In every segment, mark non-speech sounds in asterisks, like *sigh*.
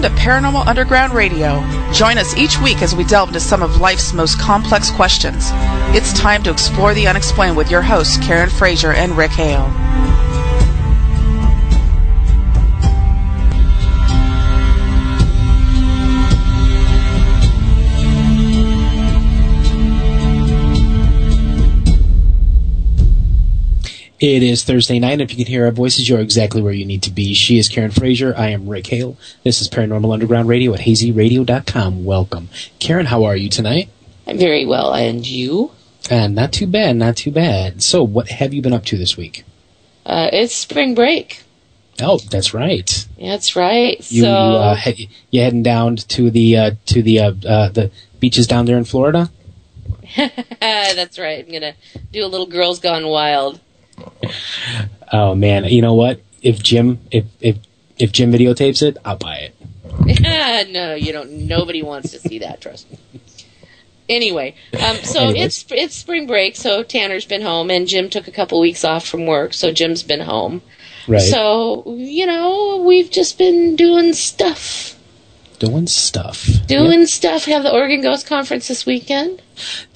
Welcome to Paranormal Underground Radio. Join us each week as we delve into some of life's most complex questions. It's time to explore the unexplained with your hosts, Karen Frazier and Rick Hale. It is Thursday night. If you can hear our voices, you're exactly where you need to be. She is Karen Frazier. I am Rick Hale. This is Paranormal Underground Radio at hazyradio.com. Welcome. Karen, how are you tonight? I'm very well. And you? And not too bad, not too bad. So, what have you been up to this week? Uh, it's spring break. Oh, that's right. That's right. You so uh, he- you heading down to the uh, to the uh, uh, the beaches down there in Florida? *laughs* that's right. I'm gonna do a little Girls Gone Wild. *laughs* Oh man, you know what? If Jim if if if Jim videotapes it, I'll buy it. *laughs* no, you don't. Nobody wants to see that. Trust me. Anyway, um, so Anyways. it's it's spring break. So Tanner's been home, and Jim took a couple weeks off from work. So Jim's been home. Right. So you know, we've just been doing stuff, Doing stuff. doing stuff. Have the Oregon Ghost Conference this weekend.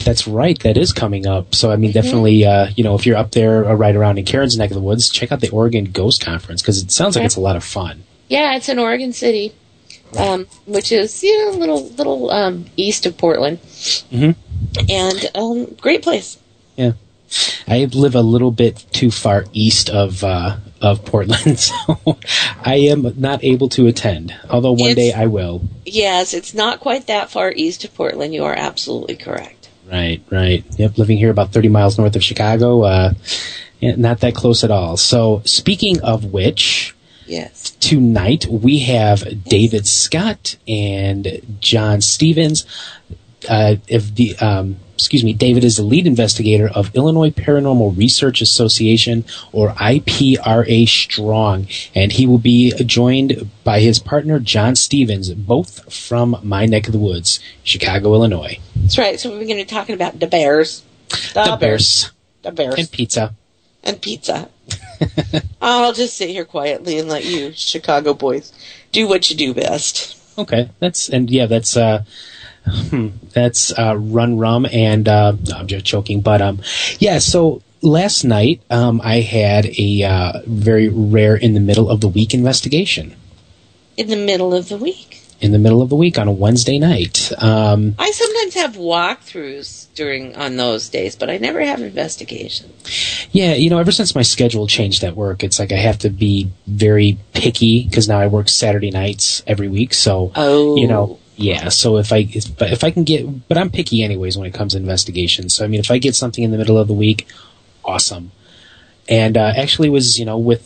That's right. That is coming up. So I mean, Mm-hmm. definitely, uh, you know, if you're up there or right around in Karen's neck of the woods, check out the Oregon Ghost Conference because it sounds like it's a lot of fun. Yeah, it's in Oregon City, um, which is you know a little little um, east of Portland, Mhm. and um, great place. Yeah. I live a little bit too far east of uh, of Portland, *laughs* so I am not able to attend. Although one It's- day I will. Yes, it's not quite that far east of Portland. You are absolutely correct. Right, right. Yep, living here about 30 miles north of Chicago. Uh, not that close at all. So, speaking of which, Yes. tonight we have David Scott and John Stevens. Uh, if the um, excuse me, David is the lead investigator of Illinois Paranormal Research Association, or IPRA Strong, and he will be joined by his partner John Stevens, both from my neck of the woods, Chicago, Illinois. That's right. So we're going to be talking about the Bears. The Bears The Bears. and pizza. and pizza. *laughs* I'll just sit here quietly and let you, Chicago boys, do what you do best. Okay, that's and yeah, that's uh, hmm, *laughs* that's uh, Run Rum and uh, I'm just joking, but um, yeah. So last night um, I had a uh, very rare in the middle of the week investigation. In the middle of the week. In the middle of the week on a Wednesday night. Um, I sometimes have walkthroughs during on those days, but I never have investigations. yeah, you know, ever since my schedule changed at work, it's like I have to be very picky because now I work Saturday nights every week. So Oh. you know yeah so if i if, if i can get but i'm picky anyways when it comes to investigations. So i mean if i get something in the middle of the week awesome. And uh, actually was you know with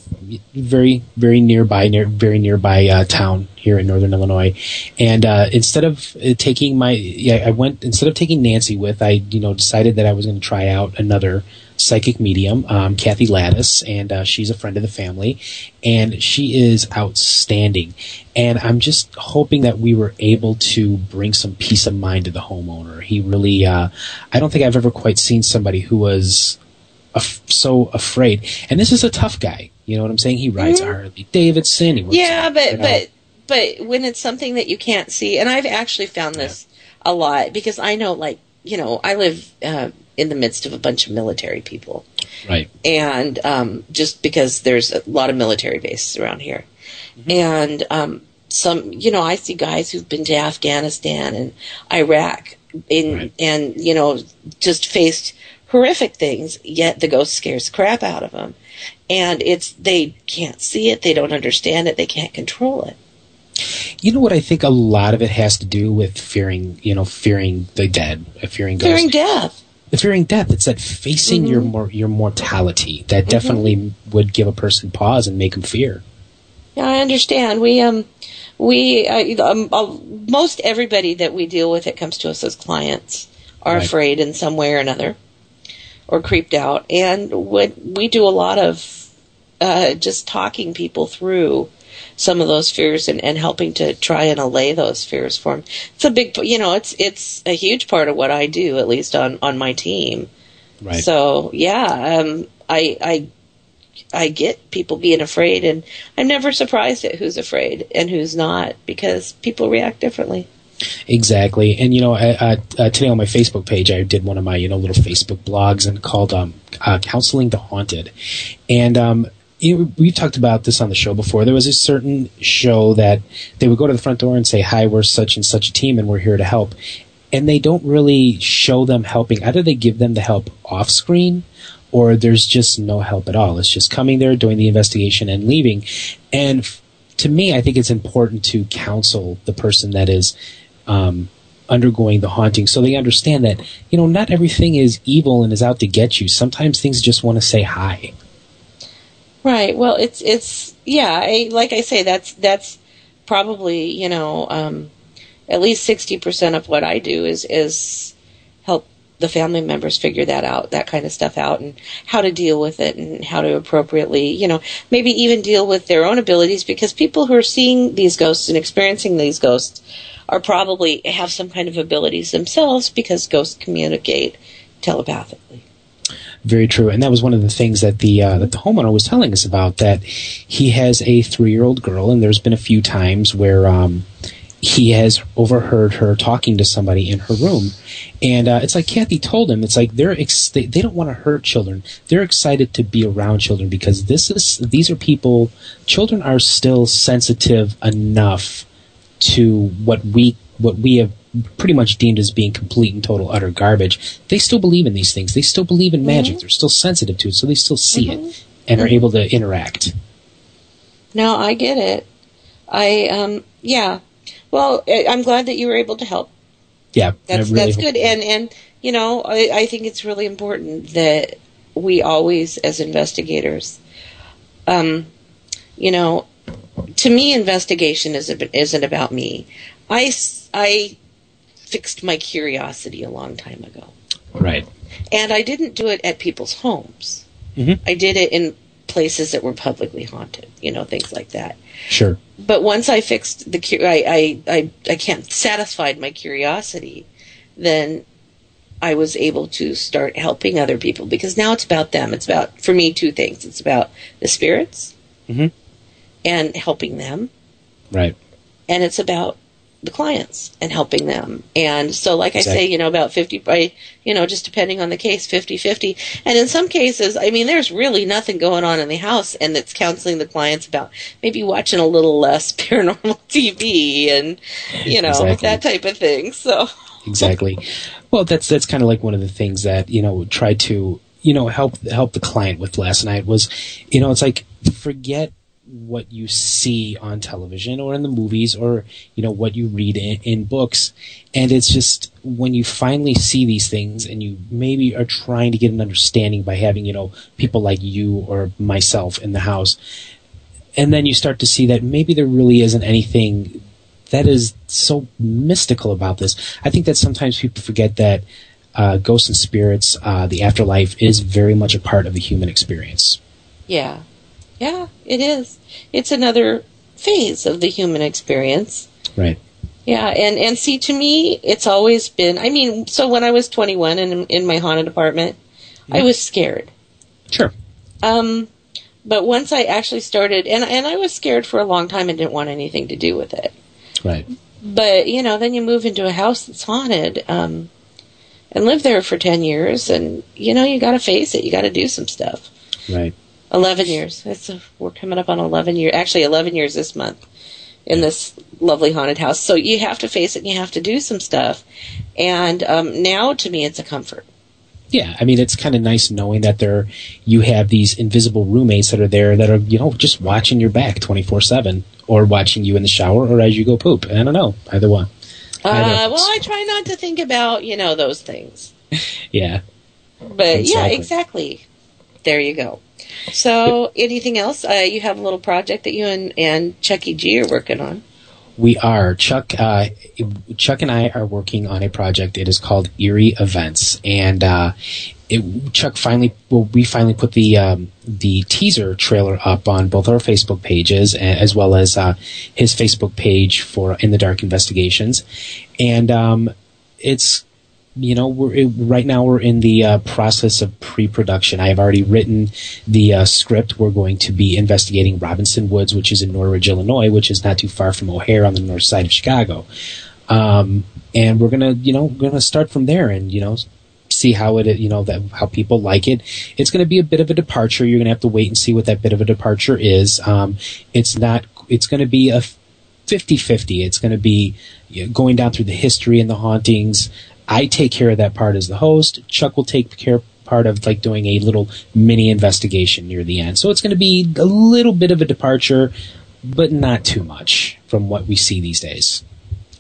very very nearby near very nearby uh, town here in northern illinois. And uh, instead of uh, taking my yeah i went instead of taking nancy with i you know decided that i was going to try out another psychic medium um, kathy lattice and uh, she's a friend of the family and she is outstanding and i'm just hoping that we were able to bring some peace of mind to the homeowner he really uh, i don't think i've ever quite seen somebody who was af- so afraid. And this is a tough guy. You know what I'm saying? He rides a Harley Davidson. Yeah, but you but but when it's something that you can't see, and I've actually found this a lot because I know, like you know, I live uh, in the midst of a bunch of military people, right, and um, just because there's a lot of military bases around here, and um, some, you know, I see guys who've been to Afghanistan and Iraq, in Right. and you know, just faced horrific things. Yet the ghost scares the crap out of them, and it's they can't see it, they don't understand it, they can't control it. you know what? I think a lot of it has to do with fearing, you know, fearing the dead, uh, fearing ghosts, Fearing death. The fearing death. It's that facing your mor- your mortality that definitely would give a person pause and make them fear. Yeah, I understand. We um we uh, um, uh, most everybody that we deal with that comes to us as clients are Right. afraid in some way or another or creeped out and what we do a lot of uh, just talking people through some of those fears and, and helping to try and allay those fears for them. It's a big, you know, it's it's a huge part of what I do, at least on on my team. Right. So yeah, um, I I I get people being afraid, and I'm never surprised at who's afraid and who's not because people react differently. Exactly, and you know, uh, uh, today on my Facebook page, I did one of my you know little Facebook blogs and called um, uh, "Counseling the Haunted," and um, we talked about this on the show before. There was a certain show that they would go to the front door and say, "Hi, we're such and such a team, and we're here to help," and they don't really show them helping. Either they give them the help off screen, or there's just no help at all. It's just coming there, doing the investigation, and leaving. And f- to me, I think it's important to counsel the person that is um, undergoing the haunting so they understand that, you know, not everything is evil and is out to get you. Sometimes things just want to say hi. Right. Well, it's it's yeah. I, like I say, that's that's probably you know um, at least sixty percent of what I do is is help the family members figure that out, that kind of stuff out, and how to deal with it, and how to appropriately, you know, maybe even deal with their own abilities because people who are seeing these ghosts and experiencing these ghosts are probably have some kind of abilities themselves because ghosts communicate telepathically. Very true, and that was one of the things that the uh, that the homeowner was telling us about. That he has a three year old girl, and there's been a few times where um, he has overheard her talking to somebody in her room, and uh, it's like Kathy told him. It's like they're ex- they, they don't want to hurt children. They're excited to be around children because this is these are people. Children are still sensitive enough to what we what we have pretty much deemed as being complete and total utter garbage, they still believe in these things. They still believe in magic. Mm-hmm. They're still sensitive to it, so they still see mm-hmm. it and mm-hmm. are able to interact. No, I get it. I um yeah. Well, I'm glad that you were able to help. Yeah, that's really that's good. And and you know, I, I think it's really important that we always, as investigators, um, you know, to me, investigation isn't isn't about me. I I fixed my curiosity a long time ago. Right. And I didn't do it at people's homes. Mm-hmm. I did it in places that were publicly haunted, you know, things like that. Sure. But once I fixed the, I, I, I, I can't satisfied my curiosity, then I was able to start helping other people because now it's about them. It's about, for me, two things. It's about the spirits mm-hmm. and helping them. Right. And it's about the clients and helping them. And so, like exactly. I say, you know, about 50 by, you know, just depending on the case, 50 50. And in some cases, I mean, there's really nothing going on in the house, and it's counseling the clients about maybe watching a little less *laughs* paranormal TV and, you know, exactly. that type of thing. So. exactly. Well, that's, that's kind of like one of the things that, you know, try to, you know, help, help the client with last night was, you know, it's like, forget what you see on television or in the movies or you know what you read in, in, books. And it's just when you finally see these things and you maybe are trying to get an understanding by having you know people like you or myself in the house. And then you start to see that maybe there really isn't anything that is so mystical about this. I think that sometimes people forget that uh, ghosts and spirits uh, the afterlife is very much a part of the human experience. Yeah yeah, it is. It's another phase of the human experience. Right. Yeah, and and see, to me, it's always been. I mean, so when I was 21 and in, in my haunted apartment, yeah. I was scared. Sure. Um, but once I actually started, and and I was scared for a long time and didn't want anything to do with it. Right. But you know, then you move into a house that's haunted, um, and live there for 10 years, and you know, you got to face it. You got to do some stuff. Right. 11 years. It's a, we're coming up on 11 years. Actually, 11 years this month in this lovely haunted house. So you have to face it and you have to do some stuff. And um, now, to me, it's a comfort. Yeah, I mean, it's kind of nice knowing that there you have these invisible roommates that are there that are, you know, just watching your back 24 7 or watching you in the shower or as you go poop. I don't know. Either one. Either uh, well, I try not to think about, you know, those things. *laughs* yeah. But exactly. yeah, exactly. There you go. So, anything else? Uh, you have a little project that you and, and Chucky G are working on. We are Chuck. Uh, Chuck and I are working on a project. It is called Eerie Events, and uh, it, Chuck finally, well, we finally put the um, the teaser trailer up on both our Facebook pages as well as uh, his Facebook page for In the Dark Investigations, and um, it's you know, we're right now we're in the uh, process of pre-production. I have already written the uh, script. We're going to be investigating Robinson Woods, which is in Norridge, Illinois, which is not too far from O'Hare on the north side of Chicago. Um, and we're gonna, you know, we're gonna start from there, and you know, see how it, you know, that how people like it. It's to be a bit of a departure. You're to have to wait and see what that bit of a departure is. Um, it's not. It's to be a 50-50. It's going to be going down through the history and the hauntings. I take care of that part as the host. Chuck will take care part of like doing a little mini investigation near the end. So it's going to be a little bit of a departure, but not too much from what we see these days.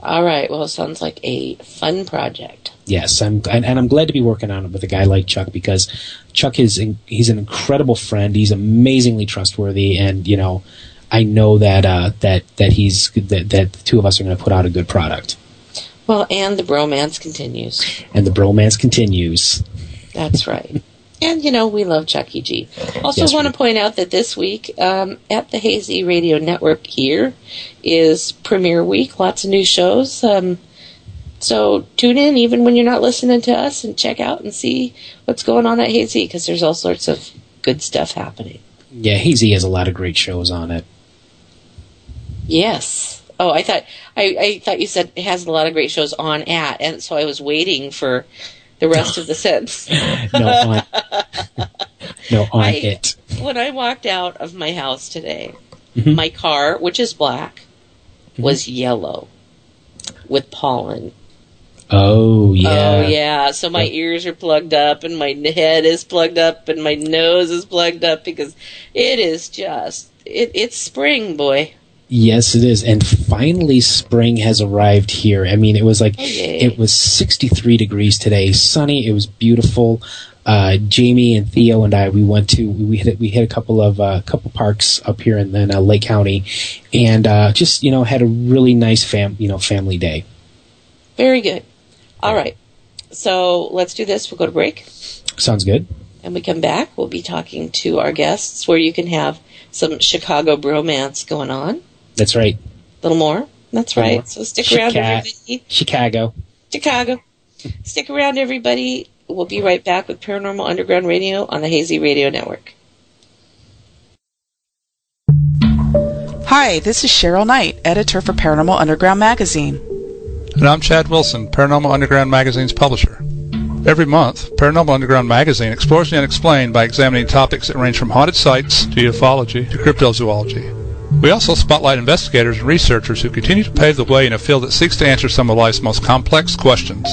All right. Well, it sounds like a fun project. Yes, I'm, and, and I'm glad to be working on it with a guy like Chuck because Chuck is he's an incredible friend. He's amazingly trustworthy, and you know, I know that uh, that that he's that, that the two of us are going to put out a good product. Well, and the bromance continues. And the bromance continues. That's right. and you know we love Chucky G. Also, yes, want to point out that this week um, at the Hazy Radio Network here is Premiere Week. Lots of new shows. Um, so tune in even when you're not listening to us and check out and see what's going on at Hazy because there's all sorts of good stuff happening. Yeah, Hazy has a lot of great shows on it. Yes. Oh, I thought I, I thought you said it has a lot of great shows on at, and so I was waiting for the rest of the *laughs* sentence. no, on, *laughs* no, on I, it. When I walked out of my house today, mm-hmm. my car, which is black, mm-hmm. was yellow with pollen. Oh yeah. Oh yeah. So my ears are plugged up and my head is plugged up and my nose is plugged up because it is just it, it's spring, boy. Yes, it is. And finally, spring has arrived here. I mean, it was like, it was 63 degrees today, sunny. It was beautiful. Uh, Jamie and Theo and I, we went to, we hit, we hit a couple of, uh, couple parks up here in, in uh, Lake County and, uh, just, you know, had a really nice fam, you know, family day. Very good. All right. So let's do this. We'll go to break. Sounds good. And we come back. We'll be talking to our guests where you can have some Chicago bromance going on. That's right. A little more. That's right. More. So stick Chica- around, everybody. Chicago. Chicago. stick around, everybody. We'll be right back with Paranormal Underground Radio on the Hazy Radio Network. Hi, this is Cheryl Knight, editor for Paranormal Underground Magazine. And I'm Chad Wilson, Paranormal Underground Magazine's publisher. Every month, Paranormal Underground Magazine explores the unexplained by examining topics that range from haunted sites to ufology to cryptozoology. We also spotlight investigators and researchers who continue to pave the way in a field that seeks to answer some of life's most complex questions.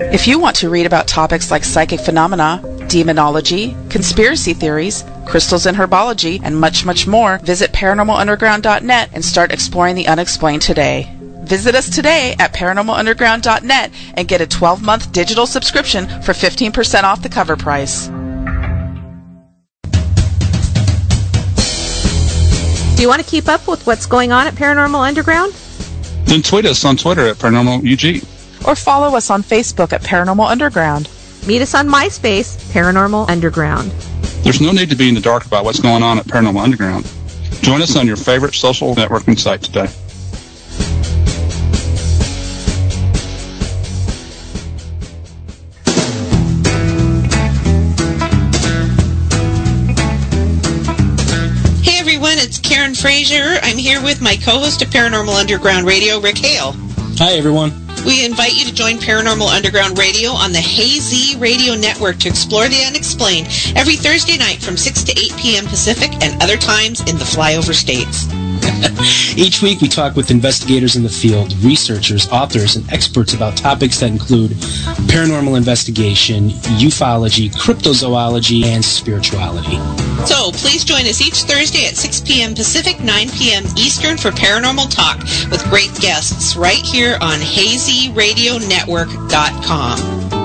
If you want to read about topics like psychic phenomena, demonology, conspiracy theories, crystals and herbology, and much, much more, visit paranormalunderground.net and start exploring the unexplained today. Visit us today at paranormalunderground.net and get a 12 month digital subscription for 15% off the cover price. Do you want to keep up with what's going on at Paranormal Underground? Then tweet us on Twitter at Paranormal UG. Or follow us on Facebook at Paranormal Underground. Meet us on MySpace, Paranormal Underground. There's no need to be in the dark about what's going on at Paranormal Underground. Join us on your favorite social networking site today. Frazier. I'm here with my co-host of Paranormal Underground Radio, Rick Hale. Hi, everyone. We invite you to join Paranormal Underground Radio on the Hazy Radio Network to explore the unexplained every Thursday night from 6 to 8 p.m. Pacific and other times in the flyover states. *laughs* Each week, we talk with investigators in the field, researchers, authors, and experts about topics that include paranormal investigation, ufology, cryptozoology, and spirituality. So please join us each Thursday at 6 p.m. Pacific, 9 p.m. Eastern for Paranormal Talk with great guests right here on HazyRadioNetwork.com.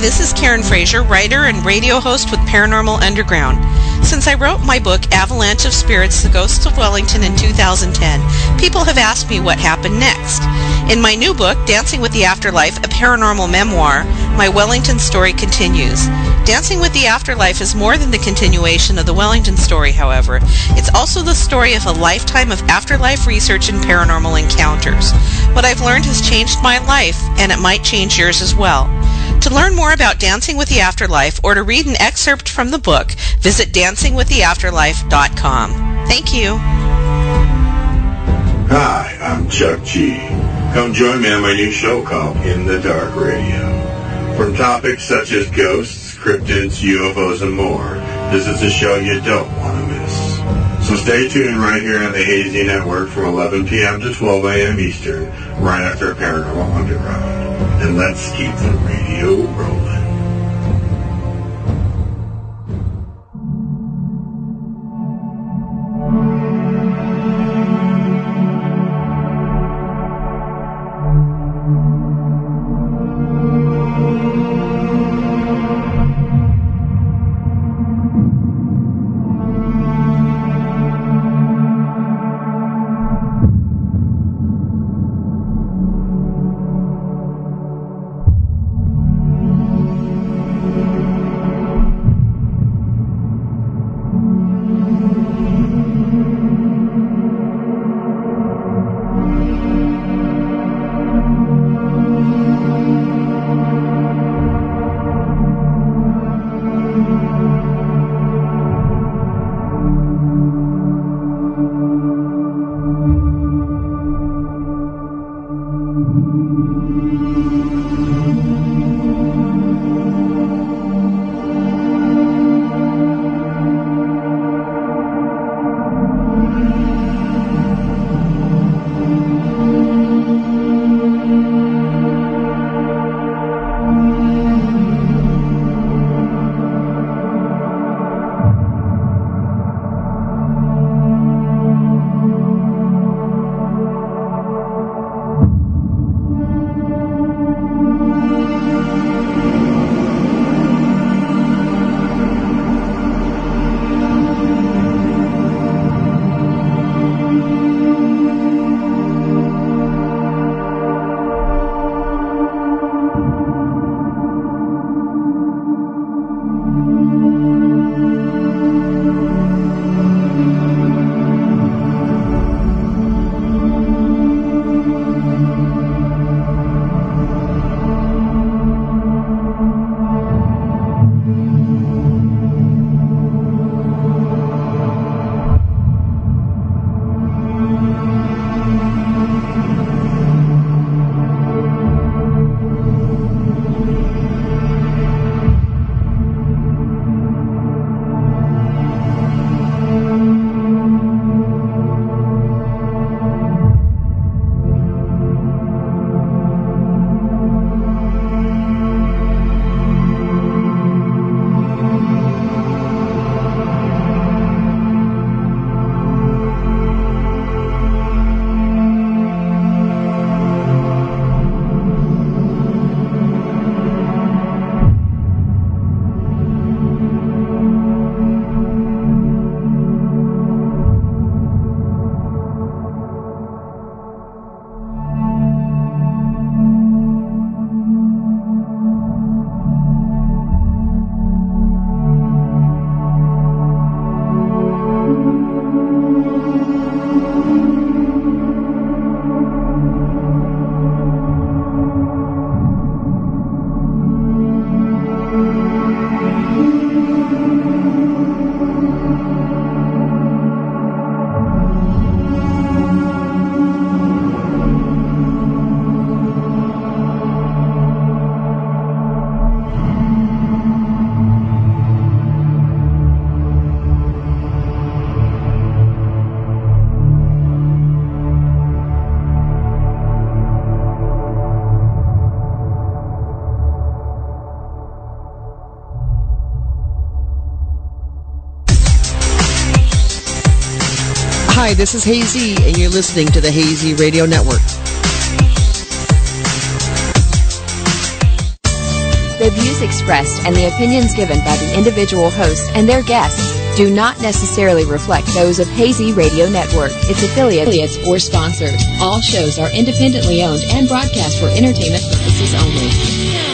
This is Karen Frazier, writer and radio host with Paranormal Underground. Since I wrote my book, Avalanche of Spirits The Ghosts of Wellington, in 2010, people have asked me what happened next. In my new book, Dancing with the Afterlife, a paranormal memoir, my Wellington story continues. Dancing with the Afterlife is more than the continuation of the Wellington story, however. It's also the story of a lifetime of afterlife research and paranormal encounters. What I've learned has changed my life, and it might change yours as well. To learn more about Dancing with the Afterlife or to read an excerpt from the book, visit dancingwiththeafterlife.com. Thank you. Hi, I'm Chuck G. Come join me on my new show called In the Dark Radio. From topics such as ghosts, cryptids, UFOs, and more, this is a show you don't want to miss. So stay tuned right here on the Hazy Network from 11 p.m. to 12 a.m. Eastern, right after Paranormal Underground. And let's keep the radio rolling. Hi, this is Hazy, and you're listening to the Hazy Radio Network. The views expressed and the opinions given by the individual hosts and their guests do not necessarily reflect those of Hazy Radio Network, its affiliates, or sponsors. All shows are independently owned and broadcast for entertainment purposes only.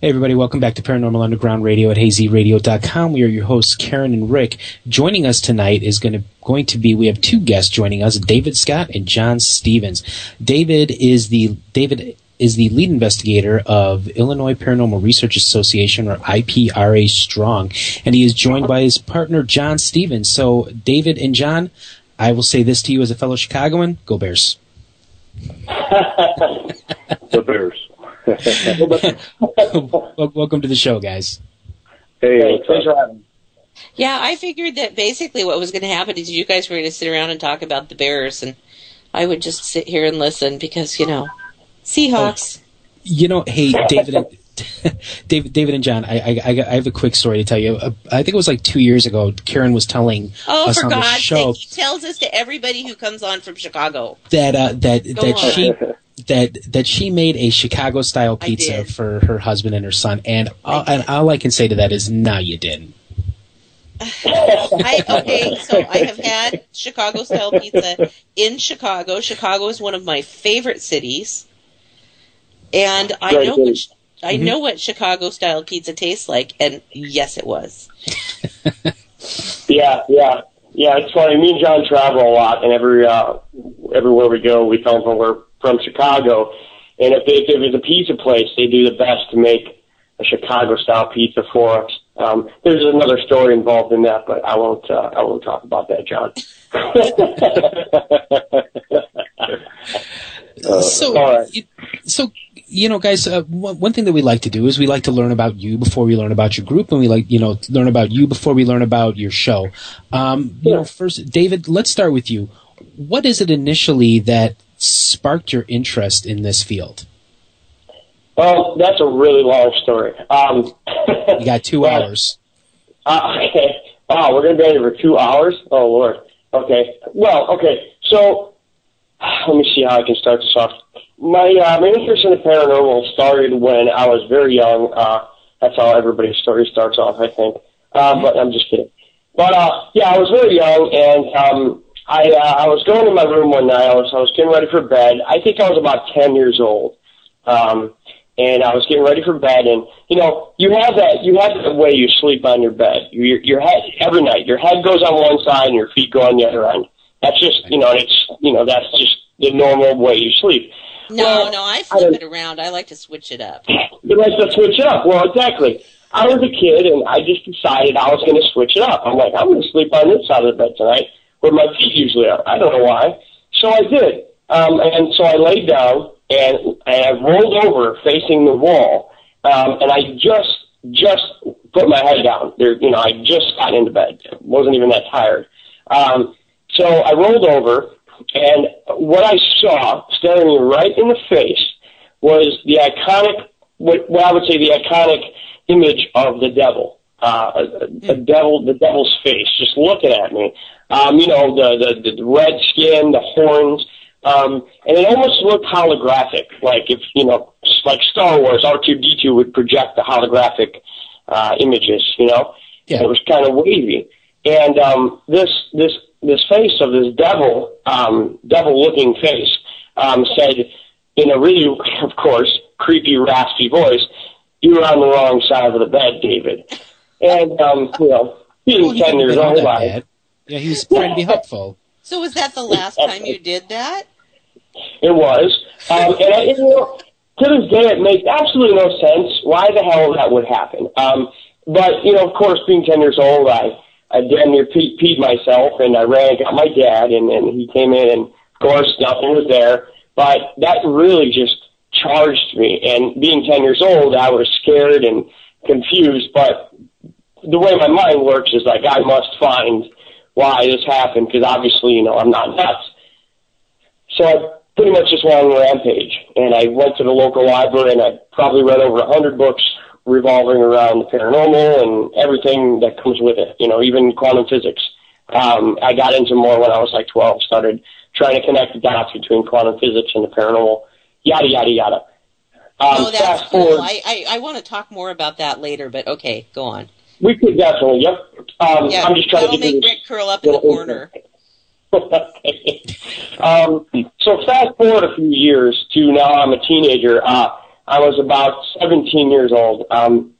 Hey everybody, welcome back to Paranormal Underground Radio at hazyradio.com. We are your hosts, Karen and Rick. Joining us tonight is going to, going to be, we have two guests joining us, David Scott and John Stevens. David is the, David is the lead investigator of Illinois Paranormal Research Association or IPRA Strong, and he is joined by his partner, John Stevens. So David and John, I will say this to you as a fellow Chicagoan, go Bears. *laughs* the Bears. Welcome to the show, guys. Hey, thanks for having. Yeah, I figured that basically what was going to happen is you guys were going to sit around and talk about the Bears, and I would just sit here and listen because you know, Seahawks. You know, hey, David. And, *laughs* David, David and John, I, I, I have a quick story to tell you. Uh, I think it was like two years ago. Karen was telling oh, us for on the God's show sake, he tells us to everybody who comes on from Chicago. that uh, that Go that on. she that that she made a Chicago style pizza for her husband and her son, and all, and all I can say to that is, no, you didn't. I okay, so I have had Chicago style pizza in Chicago. Chicago is one of my favorite cities, and I Very know good. what sh- I Mhm. know what Chicago style pizza tastes like, and yes, it was. *laughs* Yeah, yeah, yeah. It's funny. Me and John travel a lot, and every uh, everywhere we go, we tell them we're from Chicago. And if, they, if there's a pizza place, they do the best to make a Chicago style pizza for us. Um, there's another story involved in that, but I won't. Uh, I won't talk about that, John. *laughs* Uh, so, all right. you, so you know, guys, uh, one, one thing that we like to do is we like to learn about you before we learn about your group, and we like you know learn about you before we learn about your show. Um, you know, first, David, let's start with you. What is it initially that sparked your interest in this field? Well, that's a really long story. Um, You got two *laughs* Well, hours. Uh, okay. Wow, we're going to be here for two hours? Oh, Lord. Okay. Well, okay. So, let me see how I can start this off. My, uh, my interest in the paranormal started when I was very young. Uh, that's how everybody's story starts off, I think. Uh, but I'm just kidding. But, uh, yeah, I was very young and, um, I, uh, I was going to my room one night. I was, I was getting ready for bed. I think I was about 10 years old. Um, and I was getting ready for bed, and you know, you have that, you have the way you sleep on your bed. Your, your head every night, your head goes on one side and your feet go on the other end. That's just, you know, it's, you know, that's just the normal way you sleep. No, Well, no, I I flip don't- it around. I like to switch it up. You like to switch it up. Well, exactly. I was a kid, and I just decided I was going to switch it up. I'm like, I'm going to sleep on this side of the bed tonight, where my feet usually are. I don't know why. So I did. Um, and so I laid down, and, and I rolled over facing the wall, um, and I just, just put my head down. There, you know, I just got into bed. wasn't even that tired. Um, so I rolled over, and what I saw staring me right in the face was the iconic, what, what I would say the iconic image of the devil. Uh, a, a devil, the devil's face, just looking at me. Um, you know, the, the, the red skin, the horns, um, and it almost looked holographic, like if, you know, like Star Wars, R2-D2 would project the holographic, uh, images, you know? Yeah. It was kind of wavy. And, um, this, this, this face of this devil, um, devil-looking face, um, said in a really, *laughs* of course, creepy, raspy voice, "You're on the wrong side of the bed, David." And um, you know, being Well, he ten years have been all old, that I. Yeah, he was trying to be helpful. So was that the last time you did that? it was, um, and I, you know, to this day, it makes absolutely no sense why the hell that would happen. Um, but you know, of course, being ten years old, I I damn near pe- peed myself, and I ran and got my dad, and, and he came in, and of course, nothing was there. But that really just charged me, and being ten years old, I was scared and confused. But the way my mind works is like I must find why this happened because obviously, you know, I'm not nuts. So I pretty much just went on a rampage, and I went to the local library, and I probably read over a hundred books revolving around the paranormal and everything that comes with it. You know, even quantum physics. Um, I got into more when I was like 12. Started trying to connect the dots between quantum physics and the paranormal. Yada yada yada. Um, oh, that's fast cool. forward, I, I, I want to talk more about that later, but okay, go on. We could definitely. Yep. Um, Yeah, I'm just trying to make Rick curl up in the corner. *laughs* um, so fast forward a few years to now I'm a teenager. Uh, I was about 17 years old. Um,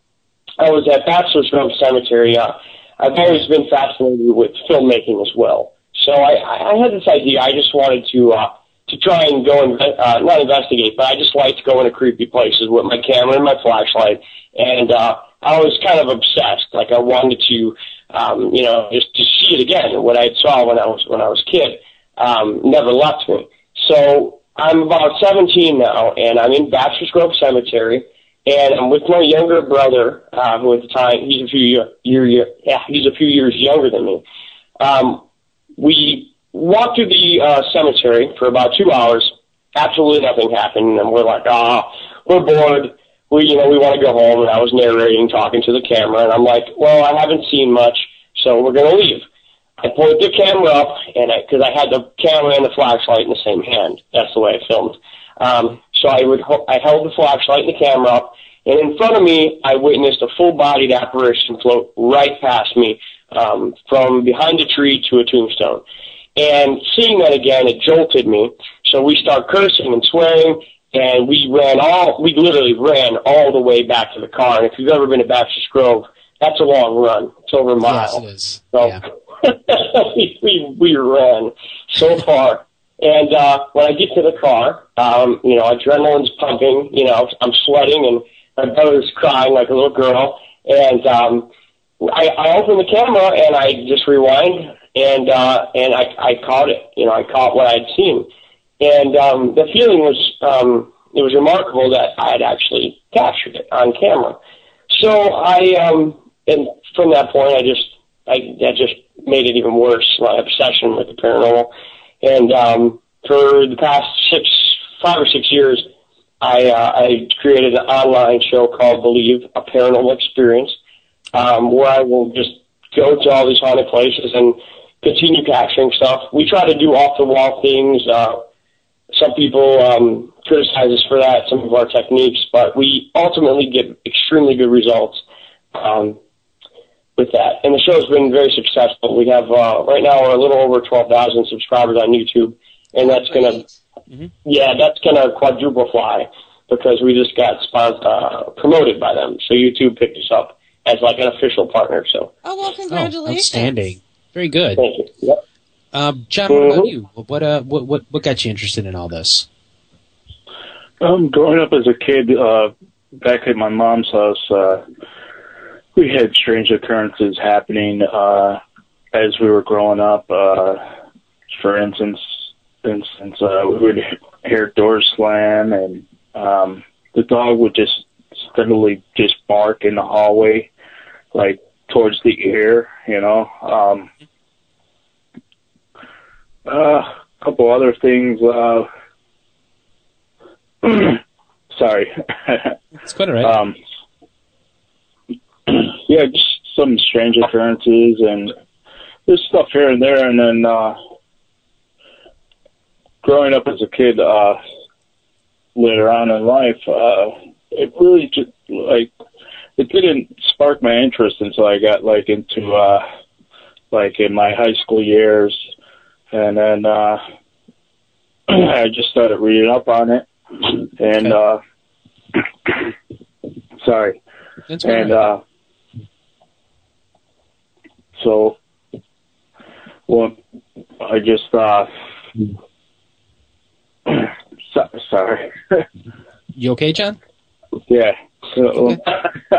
I was at Bachelor's Grove Cemetery. Uh, I've always been fascinated with filmmaking as well. So I, I had this idea. I just wanted to uh, to try and go and uh, not investigate, but I just like to go into creepy places with my camera and my flashlight. And uh, I was kind of obsessed. Like I wanted to, um, you know, just to see it again. What I saw when I was when I was a kid um, never left me. So I'm about 17 now, and I'm in Bachelor's Grove Cemetery, and I'm with my younger brother, uh, who at the time he's a few year, year, year yeah he's a few years younger than me. Um, we walked through the uh, cemetery for about two hours. Absolutely nothing happened, and we're like, ah, we're bored. We, you know, we want to go home. And I was narrating, talking to the camera, and I'm like, well, I haven't seen much, so we're gonna leave. I pulled the camera up, and I, because I had the camera and the flashlight in the same hand. That's the way I filmed. Um, so I would, I held the flashlight and the camera up, and in front of me, I witnessed a full-bodied apparition float right past me, um, from behind a tree to a tombstone. And seeing that again, it jolted me. So we start cursing and swearing, and we ran all, we literally ran all the way back to the car. And if you've ever been to Bachelor's Grove, that's a long run. It's over a mile. Yes, it is. So Yeah. *laughs* we, we ran so far. And uh, when I get to the car, um, you know, adrenaline's pumping. You know, I'm sweating, and my brother's crying like a little girl. And um, I, I open the camera and I just rewind, and uh, and I, I caught it. You know, I caught what I'd seen, and um, the feeling was um, it was remarkable that I had actually captured it on camera. So I um, and from that point, I just I that just made it even worse. My obsession with the paranormal, and um, for the past six, five or six years, I uh, I created an online show called Believe, a Paranormal Experience, um, where I will just go to all these haunted places and continue capturing stuff. We try to do off the wall things. Uh, some people um, criticize us for that, some of our techniques, but we ultimately get extremely good results. Um, with that. And the show's been very successful. We have uh, right now we're a little over twelve thousand subscribers on YouTube, and that's gonna yeah that's gonna quadruple fly because we just got spon- uh, promoted by them. So YouTube picked us up as like an official partner. So Oh well, Oh, congratulations! outstanding. Very good. thank you. Yep. Um, John, what about Mhm. you? What uh, what what what got you interested in all this? Um, growing up as a kid, uh, back at my mom's house, uh, we had strange occurrences happening, uh, as we were growing up. Uh, for instance, instance, uh, we would hear doors slam and, um, the dog would just steadily just bark in the hallway, like towards the ear, you know, um, uh, a couple other things, uh, *clears throat* sorry. *laughs* It's quite all right. Um, *clears throat* yeah, just some strange occurrences and there's stuff here and there. And then uh, growing up as a kid, uh, later on in life, uh, it really just like it didn't spark my interest until I got like into uh, like in my high school years, and then uh, *clears throat* I just started reading up on it, and uh, *clears throat* sorry, That's and right. uh, so well, I just uh, *clears throat* so, sorry, *laughs* you okay, John? yeah. So, *laughs*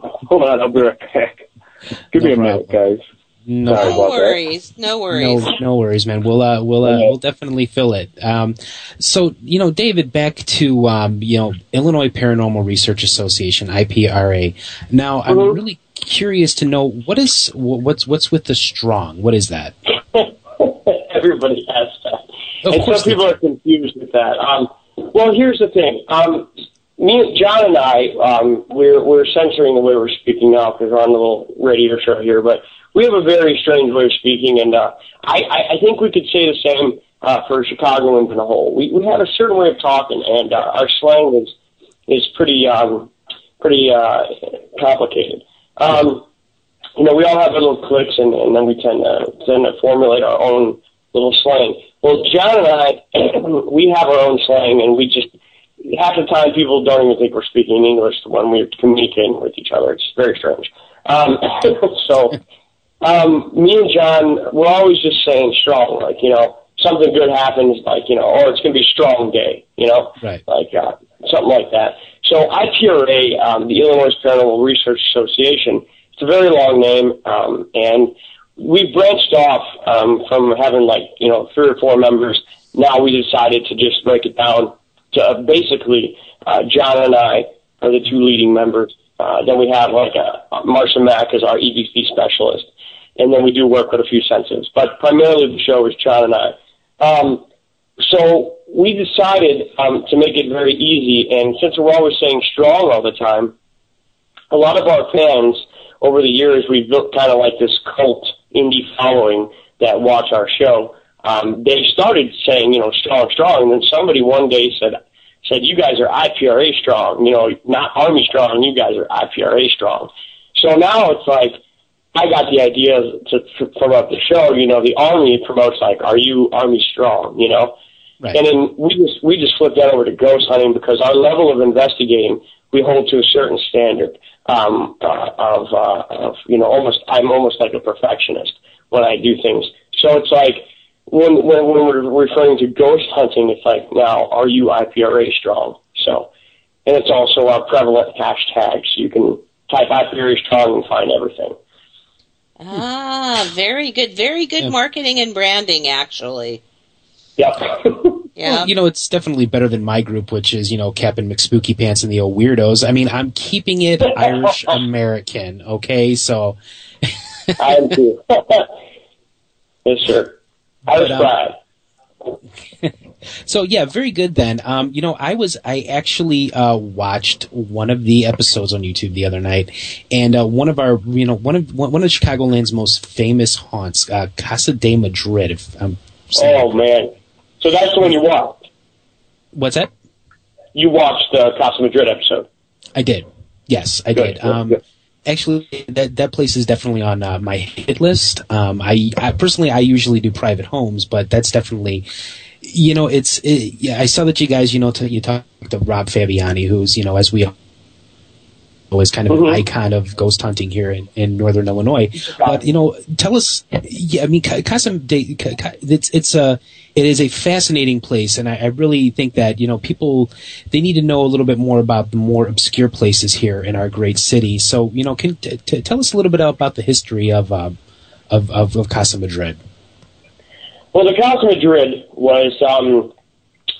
hold on, I'll be right back. Give me a minute, guys. No, No worries, no worries. No, no worries, man. We'll uh, we'll uh, we'll definitely fill it. Um, so you know, David, back to um, you know Illinois Paranormal Research Association (IPRA). Now, I'm really curious to know what is what's what's with the strong. What is that? *laughs* Everybody has that. Of and some people are confused with that. Um, well, here's the thing. Um, me, John, and I, um, we're we're censoring the way we're speaking now because we're on a little radio show here. But we have a very strange way of speaking, and uh, I, I I think we could say the same uh, for Chicagoans in a whole. We we have a certain way of talking, and uh, our slang is is pretty um, pretty uh, complicated. Um, you know, we all have little clicks, and, and then we tend to tend to formulate our own little slang. Well, John and I, *clears throat* we have our own slang, and we just half the time people don't even think we're speaking English when we're communicating with each other. It's very strange. Um, *laughs* so, um, me and John, we're always just saying strong, like, you know, something good happens, like, you know, or it's going to be a strong day, you know, Right. like, uh, something like that. So IPRA, um, the Illinois Paranormal Research Association, it's a very long name, um, and we branched off, um, from having like, you know, three or four members. Now we decided to just break it down to uh, basically, uh, John and I are the two leading members. Uh, then we have like uh, Marcia Mack as our EVP specialist, and then we do work with a few sensors. But primarily the show is John and I. Um, so we decided um, to make it very easy, and since we're always saying strong all the time, a lot of our fans over the years we've built kind of like this cult indie following that watch our show. Um, they started saying, you know, strong, strong, and then somebody one day said, said, you guys are IPRA strong, you know, not Army strong, you guys are IPRA strong. So now it's like, I got the idea to, to promote the show, you know, the Army promotes like, are you Army strong, you know? Right. And then we just, we just flipped that over to ghost hunting because our level of investigating, we hold to a certain standard, um, uh, of, uh, of, you know, almost, I'm almost like a perfectionist when I do things. So it's like, when, when, when we're referring to ghost hunting, it's like, now, are you IPRA strong? So, and it's also our prevalent hashtag, so you can type IPRA strong and find everything. Ah, very good. Very good marketing and branding, actually. Yep. *laughs* Yeah. Well, you know, it's definitely better than my group, which is, you know, Captain McSpooky Pants and the old weirdos. I mean, I'm keeping it *laughs* Irish American, okay? So. *laughs* I am too. yes, sir. I was um, proud. *laughs* So yeah, very good then. Um, you know, I was I actually uh, watched one of the episodes on YouTube the other night, and uh, one of our you know one of one of Chicagoland's most famous haunts, uh, Casa de Madrid. If I'm saying Oh, man. So that's the one you watched. what's that? You watched the Casa Madrid episode. I did. Yes, I Good, did. good, Um, good. Actually, that that place is definitely on uh, my hit list. Um, I, I personally I usually do private homes, but that's definitely, you know, it's it, yeah. I saw that you guys, you know, t- you talked to Rob Fabiani, who's you know, as we was kind of Mm-hmm. an icon of ghost hunting here in, in northern Illinois. But you know, tell us. Yeah, I mean, Casa de Ca- Ca- it's it's a it is a fascinating place, and I, I really think that you know people they need to know a little bit more about the more obscure places here in our great city. So you know, can t- t- tell us a little bit about the history of uh, of, of of Casa Madrid. Well, the Casa Madrid was um,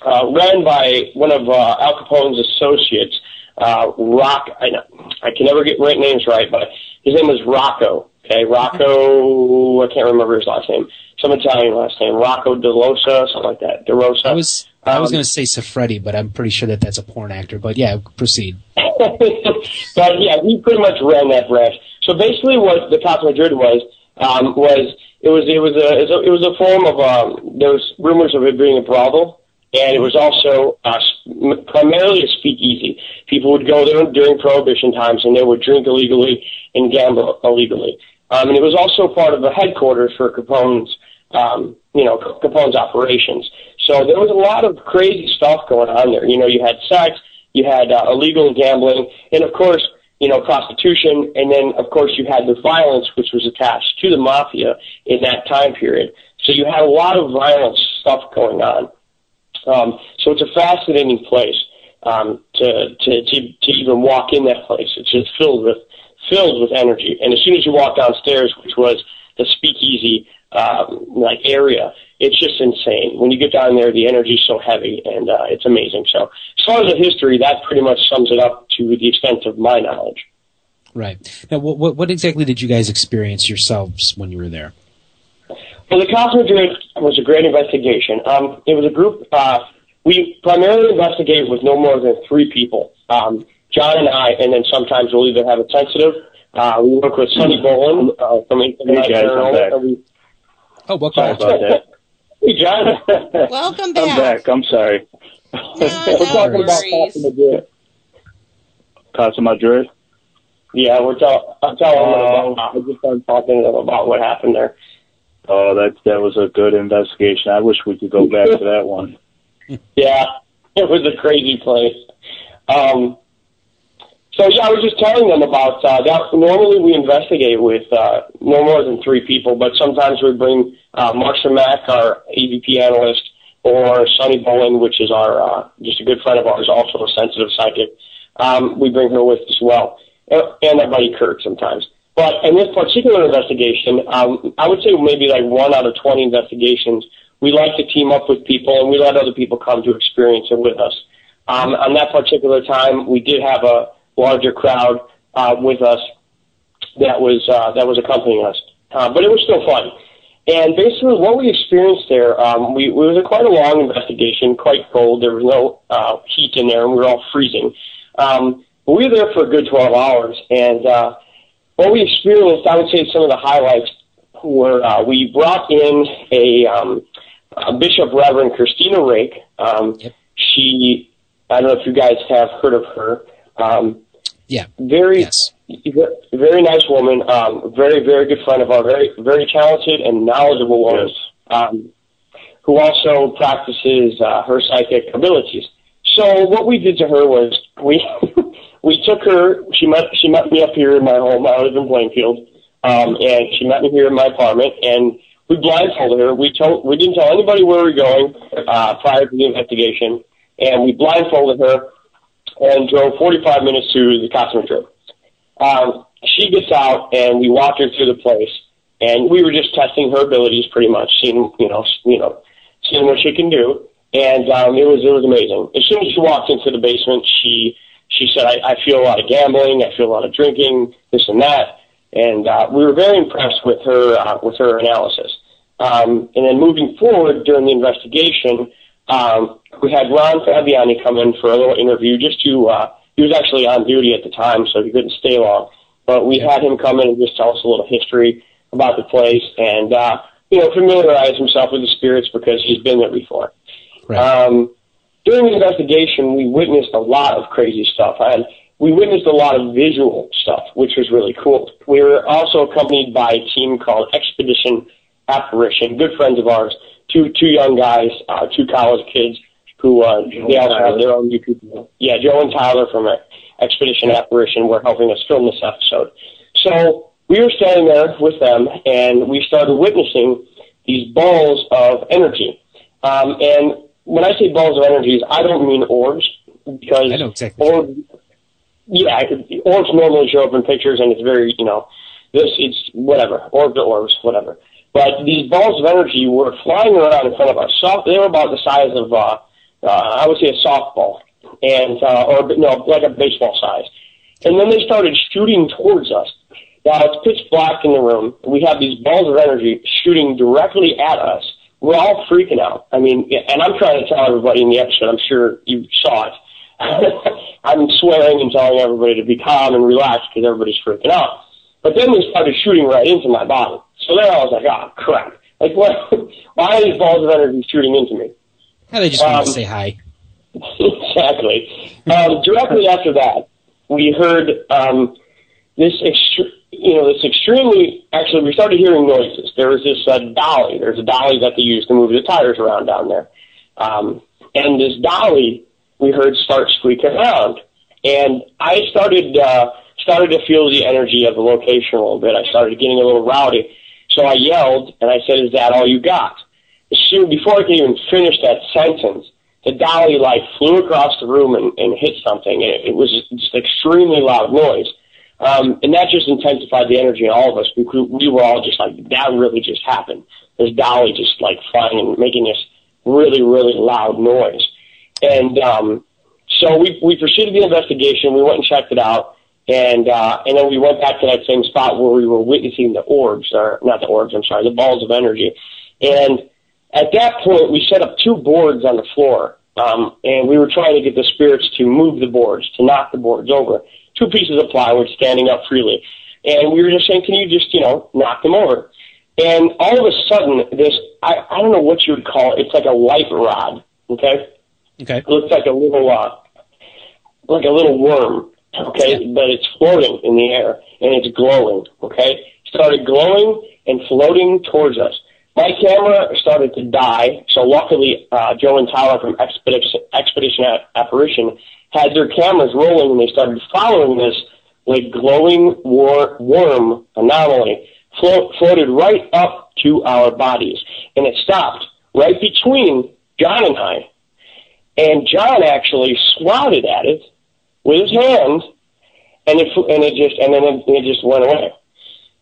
uh, ran by one of uh, Al Capone's associates, uh, Rock. I, know, I can never get right names right, but his name was Rocco. Okay, Rocco. I can't remember his last name. Some Italian last name, Rocco De Losa, something like that. De Rosa. I was I was Um, going to say Siffredi, but I'm pretty sure that that's a porn actor. But yeah, proceed. *laughs* but yeah, he pretty much ran that branch. So basically, what the Casa Madrid was um, was it was it was a it was a, it was a form of um, there was rumors of it being a brothel, and it was also uh, primarily a speakeasy. People would go there during Prohibition times, and they would drink illegally and gamble illegally. Um, and it was also part of the headquarters for Capone's, um, you know, Capone's operations. So there was a lot of crazy stuff going on there. You know, you had sex, you had uh, illegal gambling, and of course, you know, prostitution, and then of course you had the violence which was attached to the mafia in that time period. So you had a lot of violent stuff going on. Um, so it's a fascinating place um, to, to to to even walk in that place. It's just filled with filled with energy, and as soon as you walk downstairs, which was the speakeasy um, like area, it's just insane. When you get down there, the energy's so heavy, and uh, it's amazing. So as far as the history, that pretty much sums it up to the extent of my knowledge. Right now, what, what what exactly did you guys experience yourselves when you were there? Well, the Casa Madrid was a great investigation. Um, it was a group. Uh, we primarily investigate with no more than three people. Um, John and I, and then sometimes we'll either have a sensitive. Uh, we work with Sonny Bolin uh, from Eighth Hey, guys, I'm back. we- Oh, welcome. Sorry about that. *laughs* Hey, John. Welcome back. I'm back. back. I'm sorry. *laughs* We're talking about worries. Casa Madrid. Casa Madrid. Yeah, we're tell- I'm telling Oh. them about. I just started talking to them about what happened there. Oh, that that was a good investigation. I wish we could go back to that one. *laughs* Yeah, it was a crazy place. Um, so yeah, I was just telling them about uh, that. Normally we investigate with uh, no more than three people, but sometimes we bring uh, Mark Mack, our EVP analyst, or Sonny Bowen, which is our uh, just a good friend of ours, also a sensitive psychic. Um, we bring her with as well, and, and our buddy Kurt sometimes. But in this particular investigation, um, I would say maybe like one out of 20 investigations, we like to team up with people and we let other people come to experience it with us. Um, on that particular time, we did have a larger crowd uh, with us that was uh, that was accompanying us, uh, but it was still fun. And basically, what we experienced there, um, we, it was a quite a long investigation, quite cold. There was no uh, heat in there, and we were all freezing. Um, but we were there for a good 12 hours, and uh, what we experienced, I would say some of the highlights were uh, we brought in a, um, a Bishop Reverend Christina Rake. Um, yep. She, I don't know if you guys have heard of her. Um, yeah. Very, yes. very nice woman. Um, very, very good friend of ours. Very, very talented and knowledgeable woman. Yes. Um, who also practices uh, her psychic abilities. So what we did to her was we *laughs* we took her. She met she met me up here in my home. I live in Plainfield, um, and she met me here in my apartment, and we blindfolded her. We told we didn't tell anybody where we were going uh, prior to the investigation, and we blindfolded her and drove 45 minutes to the Trip. Um, she gets out, and we walked her through the place, and we were just testing her abilities, pretty much, seeing you know you know seeing what she can do, and um, it was it was amazing. As soon as she walked into the basement, she she said, I, I feel a lot of gambling, I feel a lot of drinking, this and that. And uh, we were very impressed with her uh, with her analysis. Um, and then moving forward during the investigation, um, we had Ron Fabiani come in for a little interview just to, uh, he was actually on duty at the time, so he couldn't stay long. But we had him come in and just tell us a little history about the place and, uh, you know, familiarize himself with the spirits because he's been there before. Right. Um, during the investigation, we witnessed a lot of crazy stuff, and we witnessed a lot of visual stuff, which was really cool. We were also accompanied by a team called Expedition Apparition, good friends of ours, two two young guys, uh, two college kids who uh, they also have their own YouTube. Yeah, Joe and Tyler from Expedition Apparition were helping us film this episode. So we were standing there with them, and we started witnessing these balls of energy. Um, and when I say balls of energies, I don't mean orbs because I know exactly. orbs. Yeah, I could, orbs normally show up in pictures, and it's very you know this it's whatever orb to orbs whatever. But these balls of energy were flying around in front of us. Soft, they were about the size of uh, uh, I would say a softball, and uh, or no, like a baseball size. And then they started shooting towards us. Now it's pitch black in the room. We have these balls of energy shooting directly at us we're all freaking out. I mean, and I'm trying to tell everybody in the episode, I'm sure you saw it. *laughs* I'm swearing and telling everybody to be calm and relax because everybody's freaking out. But then they started shooting right into my body. So then I was like, oh, crap. Like, what? *laughs* Why are these balls of energy shooting into me? Yeah, they just um, want to say hi. *laughs* exactly. Um, directly after that, we heard um, this extreme you know, this extremely, actually, we started hearing noises. There was this uh, dolly. There's a dolly that they use to move the tires around down there. Um, and this dolly, we heard start squeaking around. And I started, uh, started to feel the energy of the location a little bit. I started getting a little rowdy. So I yelled and I said, is that all you got? Soon, before I could even finish that sentence, the dolly like flew across the room and, and hit something. It, it was just extremely loud noise. Um, and that just intensified the energy in all of us. We, we were all just like, that really just happened. There's Dolly just like flying and making this really, really loud noise. And, um, so we, we proceeded the investigation. We went and checked it out. And, uh, and then we went back to that same spot where we were witnessing the orbs, or not the orbs, I'm sorry, the balls of energy. And at that point, we set up two boards on the floor. Um, and we were trying to get the spirits to move the boards, to knock the boards over two pieces of plywood standing up freely. And we were just saying, can you just, you know, knock them over? And all of a sudden, this, I, I don't know what you would call it. It's like a light rod. Okay. Okay. It looks like a little, uh, like a little worm. Okay. Yeah. But it's floating in the air and it's glowing. Okay. Started glowing and floating towards us. My camera started to die, so luckily uh, Joe and Tyler from Expedition, Expedition Apparition had their cameras rolling and they started following this like glowing war- worm anomaly float, floated right up to our bodies. And it stopped right between John and I. And John actually swatted at it with his hand and it, and it just, and then it, it just went away.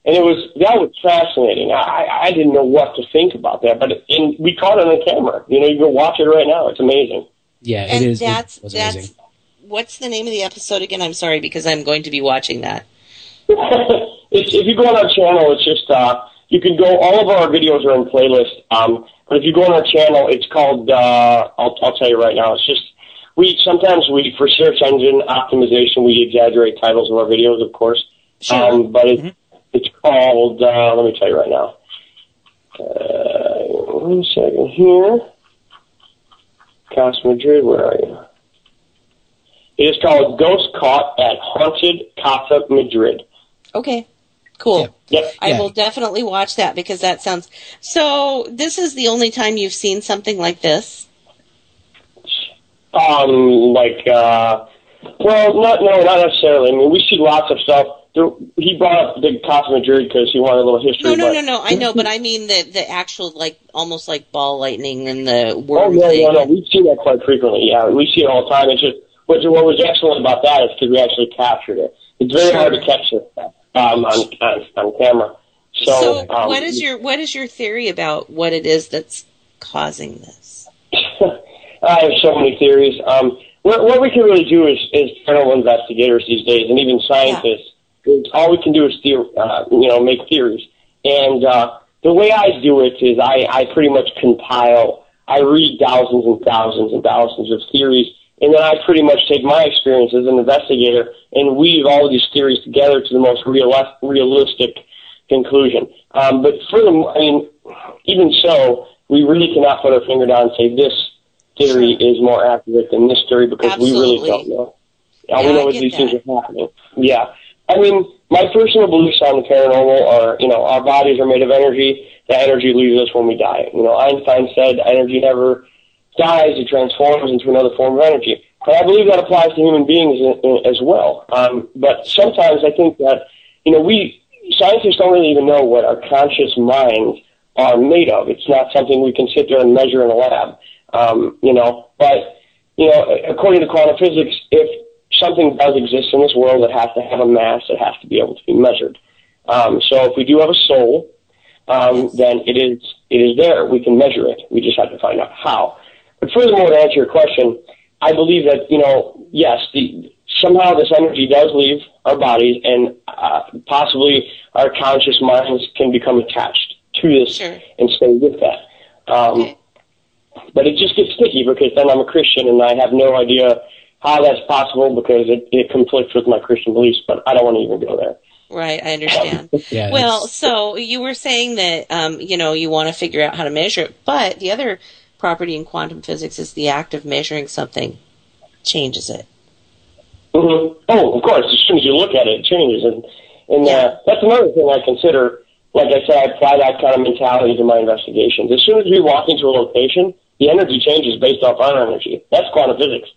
And it was, that was fascinating. I, I didn't know what to think about that, but, and we caught it on the camera. You know, you can watch it right now. It's amazing. Yeah, and it is. that's it was that's amazing. What's the name of the episode again? I'm sorry because I'm going to be watching that. *laughs* it's, if you go on our channel, it's just uh, you can go. All of our videos are in playlist. Um, but if you go on our channel, it's called. Uh, I'll, I'll tell you right now. It's just we sometimes we for search engine optimization we exaggerate titles of our videos, of course. Sure. Um, but it, it's called. Uh, let me tell you right now. Uh, one second here. Casa Madrid, where are you? It is called Ghost Caught at Haunted Casa Madrid. Okay. Cool. Yep. I Yeah. will definitely watch that because that sounds so this is the only time you've seen something like this? Um, like, uh, well, not no, not necessarily. I mean, we see lots of stuff. There, he brought up the Casa Madrid because he wanted a little history. No, no, but, no, no. I know, but I mean the the actual like almost like ball lightning and the world. Oh worm no, thing. no, no. We see that quite frequently. Yeah, we see it all the time. It's just what, what was excellent about that is because we actually captured it. It's very hard to capture it um, on, on on camera. So, So, um, what is your what is your theory about what it is that's causing this? *laughs* I have so many theories. Um, what, what we can really do is, is paranormal investigators these days, and even scientists. is All we can do is theor- uh, you know make theories. And uh, the way I do it is I, I pretty much compile. I read thousands and thousands and thousands of theories, and then I pretty much take my experience as an investigator and weave all of these theories together to the most realis- realistic conclusion. Um, but furthermore, I mean, even so, we really cannot put our finger down and say this theory is more accurate than this theory because we really don't know. All Yeah, we know is these that. things are happening. Yeah. I mean, my personal beliefs on the paranormal are, you know, our bodies are made of energy. That energy leaves us when we die. You know, Einstein said energy never dies; it transforms into another form of energy. I believe that applies to human beings in- in- as well. Um, but sometimes I think that, you know, we scientists don't really even know what our conscious minds are made of. It's not something we can sit there and measure in a lab. Um, you know, but you know, according to quantum physics, if something does exist in this world, it has to have a mass. It has to be able to be measured. Um, so if we do have a soul, um, then it is it is there. We can measure it. We just have to find out how. But furthermore, to answer your question, I believe that you know, yes, the, somehow this energy does leave our bodies, and uh, possibly our conscious minds can become attached to this Sure. and stay with that. Um, Okay. But it just gets sticky because then I'm a Christian and I have no idea how that's possible because it, it conflicts with my Christian beliefs. But I don't want to even go there. Right, I understand. *laughs* Yeah. well, so you were saying that um, you know you want to figure out how to measure it, but the other property in quantum physics is the act of measuring something changes it. hmm Oh, of course. As soon as you look at it, it changes, and and uh, that's another thing I consider. Like I said, I apply that kind of mentality to my investigations. As soon as we walk into a location, the energy changes based off our energy. That's quantum physics.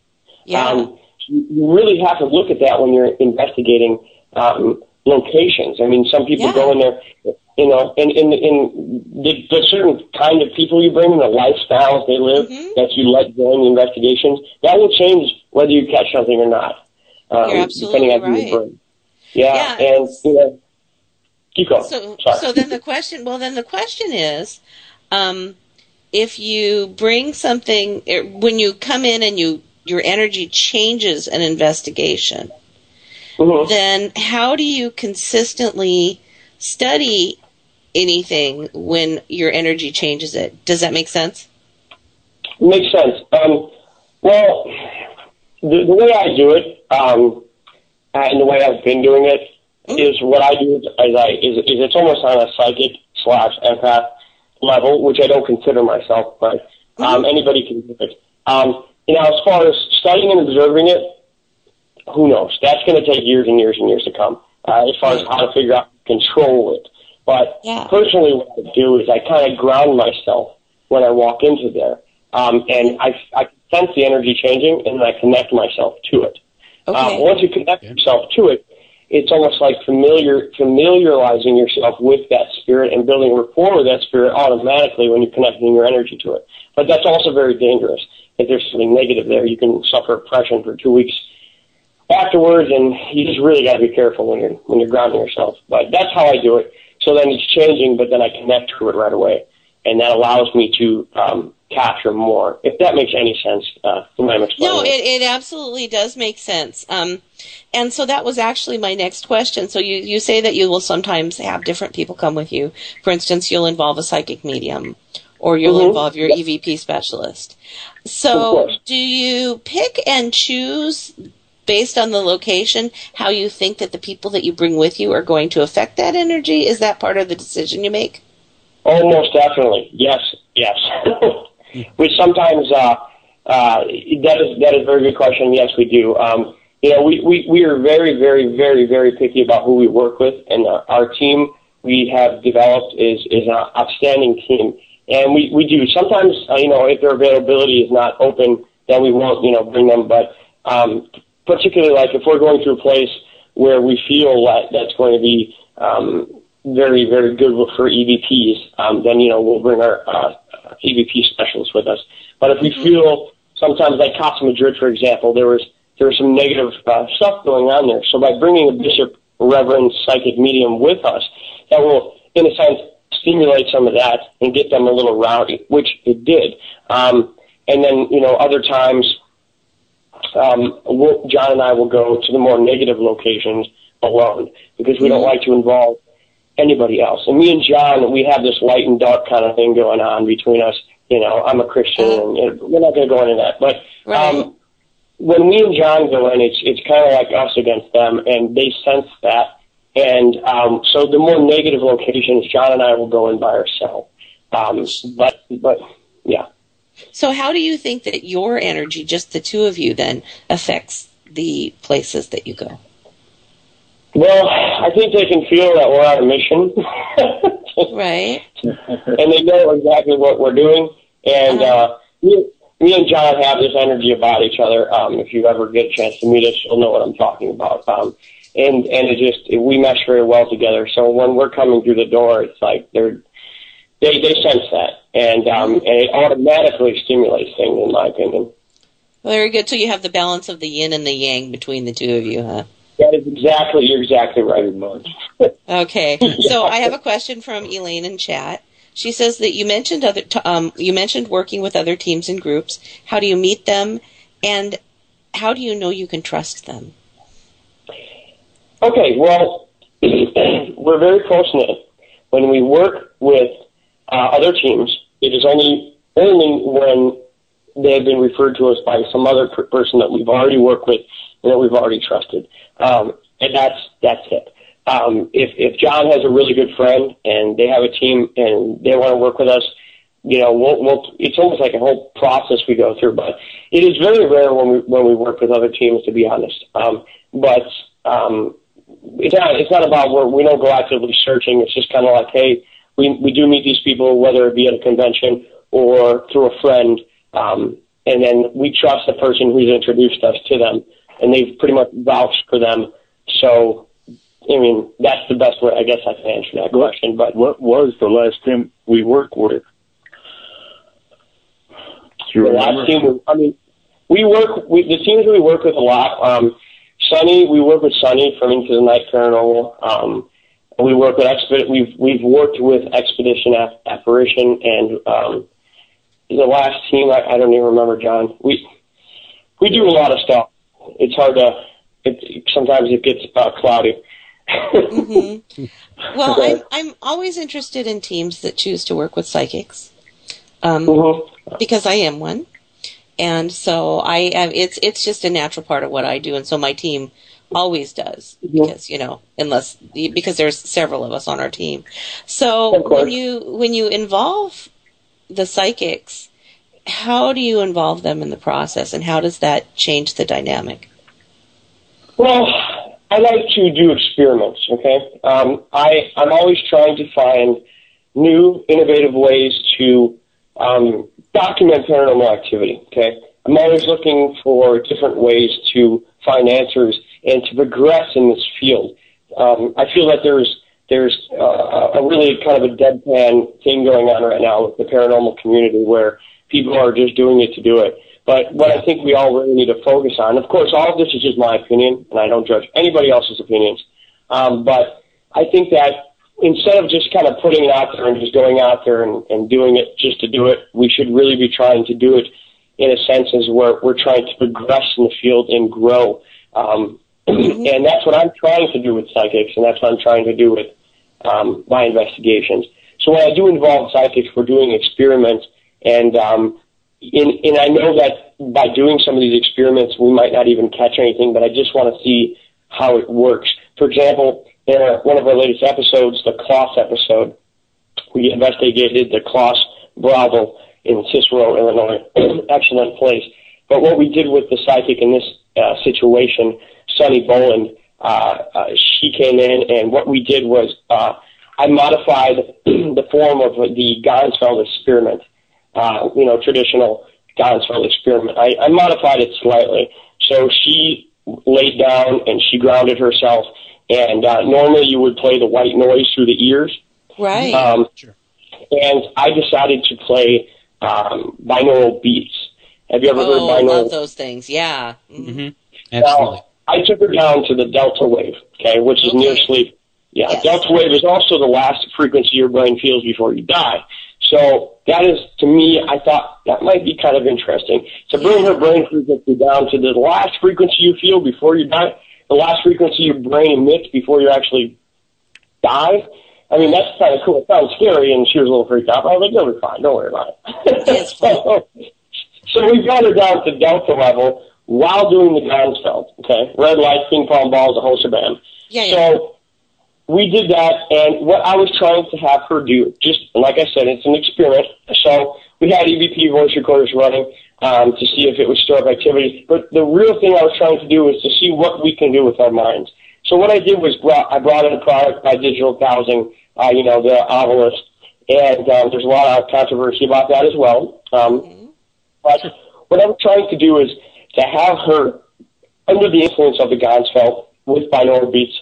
Yeah. Um, you you really have to look at that when you're investigating um, locations. I mean, some people Yeah. go in there, you know, in in in the, the certain kind of people you bring in, the lifestyles they live Mhm. that you let join the investigations. That will change whether you catch something or not. Um, You're absolutely depending on who you bring. Yeah, Yeah, and you know, keep going. So, Sorry. so then the question, well, then the question is, um, if you bring something when you come in and you your energy changes an investigation, Mhm. then how do you consistently study anything when your energy changes it? Does that make sense? Makes sense. Um, well, the, the way I do it, um, and the way I've been doing it, is what I do is, I is, is it's almost on a psychic slash empath level, which I don't consider myself, but um, anybody can do it. Um, you know, as far as studying and observing it, who knows? That's going to take years and years and years to come. Uh, as far as how to figure out control it, but Yeah. personally, what I do is I kind of ground myself when I walk into there, um, and I, I sense the energy changing, and then I connect myself to it. Okay. Um, once you connect yourself to it, it's almost like familiar familiarizing yourself with that spirit and building rapport with that spirit automatically when you're connecting your energy to it. But that's also very dangerous. If there's something negative there, you can suffer oppression for two weeks afterwards, and you just really got to be careful when you're when you're grounding yourself. But that's how I do it. So then it's changing, but then I connect to it right away, and that allows me to um, capture more. If that makes any sense, uh, when I'm explaining. No, it, it absolutely does make sense. Um, and so that was actually my next question. So you, you say that you will sometimes have different people come with you. For instance, you'll involve a psychic medium or you'll Mhm. involve your EVP specialist. So do you pick and choose based on the location how you think that the people that you bring with you are going to affect that energy? Is that part of the decision you make? Oh, most definitely. Yes, yes. *laughs* Which sometimes uh, uh, that is that is a very good question. Yes, we do. Um, you know, we, we, we are very, very, very, very picky about who we work with, and uh, our team we have developed is is an outstanding team. And we, we do sometimes, uh, you know, if their availability is not open, then we won't, you know, bring them. But um, particularly like if we're going to a place where we feel that that's going to be um, very, very good for EVPs, um, then, you know, we'll bring our uh, EVP specialists with us. But if we feel sometimes like Casa Madrid, for example, there was there was some negative uh, stuff going on there. So by bringing a bishop, reverend, psychic medium with us, that will, in a sense, stimulate some of that and get them a little rowdy, which it did. Um, and then, you know, other times, um, we'll, John and I will go to the more negative locations alone because we don't like to involve anybody else. And me and John, we have this light and dark kind of thing going on between us. You know, I'm a Christian, and, and we're not going to go into that. But um, when me and John go in, it's it's kind of like us against them, and they sense that. And um, so the more negative locations, John and I will go in by ourselves. Um, but but yeah. So how do you think that your energy, just the two of you, then affects the places that you go? Well, I think they can feel that we're on a mission. right. and they know exactly what we're doing. And uh, me, me and John have this energy about each other. Um, if you ever get a chance to meet us, you'll know what I'm talking about. Um, and and it just it, we mesh very well together. So when we're coming through the door, it's like they're they they sense that, and um, and it automatically stimulates things, in my opinion. Very good. So you have the balance of the yin and the yang between the two of you, huh? That is exactly you're exactly right, Marge. *laughs* Okay. So I have a question from Elaine in chat. She says that you mentioned other t- um, you mentioned working with other teams and groups. How do you meet them, and how do you know you can trust them? Okay, well, *clears throat* we're very close knit. When we work with uh, other teams, it is only only when they have been referred to us by some other per- person that we've already worked with and that we've already trusted, um, and that's that's it. Um, if if John has a really good friend and they have a team and they want to work with us, you know, we'll, we'll, it's almost like a whole process we go through. But it is very rare when we when we work with other teams, to be honest. Um, but um, it's not it's not about where we don't go actively searching. It's just kind of like, hey, we we do meet these people, whether it be at a convention or through a friend, um, and then we trust the person who's introduced us to them, and they've pretty much vouched for them. So, I mean, that's the best way I guess I can answer that question. But What was the last team we worked with? The last team, I mean, we work. We, the teams we work with a lot. Um, Sunny, we work with Sunny from Into the Night Paranormal. Um, we work with Exped. We've we've worked with Expedition App- Apparition and um, the last team. I, I don't even remember, John. We we do a lot of stuff. It's hard to. It, sometimes it gets uh, cloudy. hmm Well, *laughs* I'm I'm always interested in teams that choose to work with psychics, um, because I am one, and so I. It's it's just a natural part of what I do, and so my team always does because you know unless because there's several of us on our team. So when you when you involve the psychics, how do you involve them in the process, and how does that change the dynamic? Well, I like to do experiments. Okay, um, I I'm always trying to find new, innovative ways to um, document paranormal activity. Okay, I'm always looking for different ways to find answers and to progress in this field. Um, I feel that there's there's uh, a really kind of a deadpan thing going on right now with the paranormal community where people are just doing it to do it. But what I think we all really need to focus on, of course, all of this is just my opinion, and I don't judge anybody else's opinions. Um, but I think that instead of just kind of putting it out there and just going out there and, and doing it just to do it, we should really be trying to do it in a sense as where we're trying to progress in the field and grow. Um, *clears throat* and that's what I'm trying to do with psychics, and that's what I'm trying to do with um, my investigations. So when I do involve psychics, we're doing experiments, and um, in, and I know that by doing some of these experiments, we might not even catch anything, but I just want to see how it works. For example, in our, one of our latest episodes, the Kloss episode, we investigated the Kloss Bravo in Cicero, Illinois. *clears throat* Excellent place. But what we did with the psychic in this uh, situation, Sunny Boland, uh, uh, she came in, and what we did was uh, I modified *clears throat* the form of the Ganzfeld experiment, uh, you know, traditional Ganzfeld experiment. I, I modified it slightly. So she laid down and she grounded herself, and uh, normally you would play the white noise through the ears. Right. Um, sure. And I decided to play um, binaural beats. Have you ever oh, heard binaural? love those things. Yeah. Mm-hmm. Absolutely. Now, I took her down to the delta wave, okay, which is Okay. near sleep. Yeah, Yes. delta wave is also the last frequency your brain feels before you die. So that is, to me, I thought that might be kind of interesting to bring her brain frequency down to the last frequency you feel before you die, the last frequency your brain emits before you actually die. I mean, that's kind of cool. It sounds scary, and she was a little freaked out. But I was like, "You'll be fine. Don't worry about it." *laughs* so, so we got her down to delta level while doing the Ganzfeld. Okay, red lights, ping pong balls, the whole shebang. Yeah, yeah. So we did that, and what I was trying to have her do, just like I said, it's an experiment. So we had EVP voice recorders running um, to see if it would store up activity. But the real thing I was trying to do was to see what we can do with our minds. So what I did was brought, I brought in a product by Digital Dowsing, uh, you know, the Ovilus, and um, there's a lot of controversy about that as well. Um, but what I'm trying to do is to have her under the influence of the Ganzfeld with binaural beats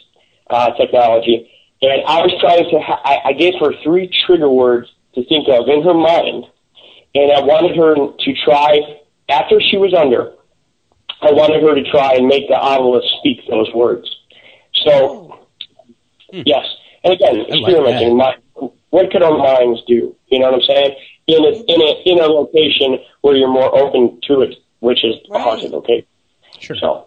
uh, technology, and I was trying to. Ha- I, I gave her three trigger words to think of in her mind, and I wanted her to try after she was under. I wanted her to try and make the Ovilus speak those words. So, yes, and again, experimenting. My, what could our minds do? You know what I'm saying? In a in a in a location where you're more open to it, which is a haunted location. Sure. So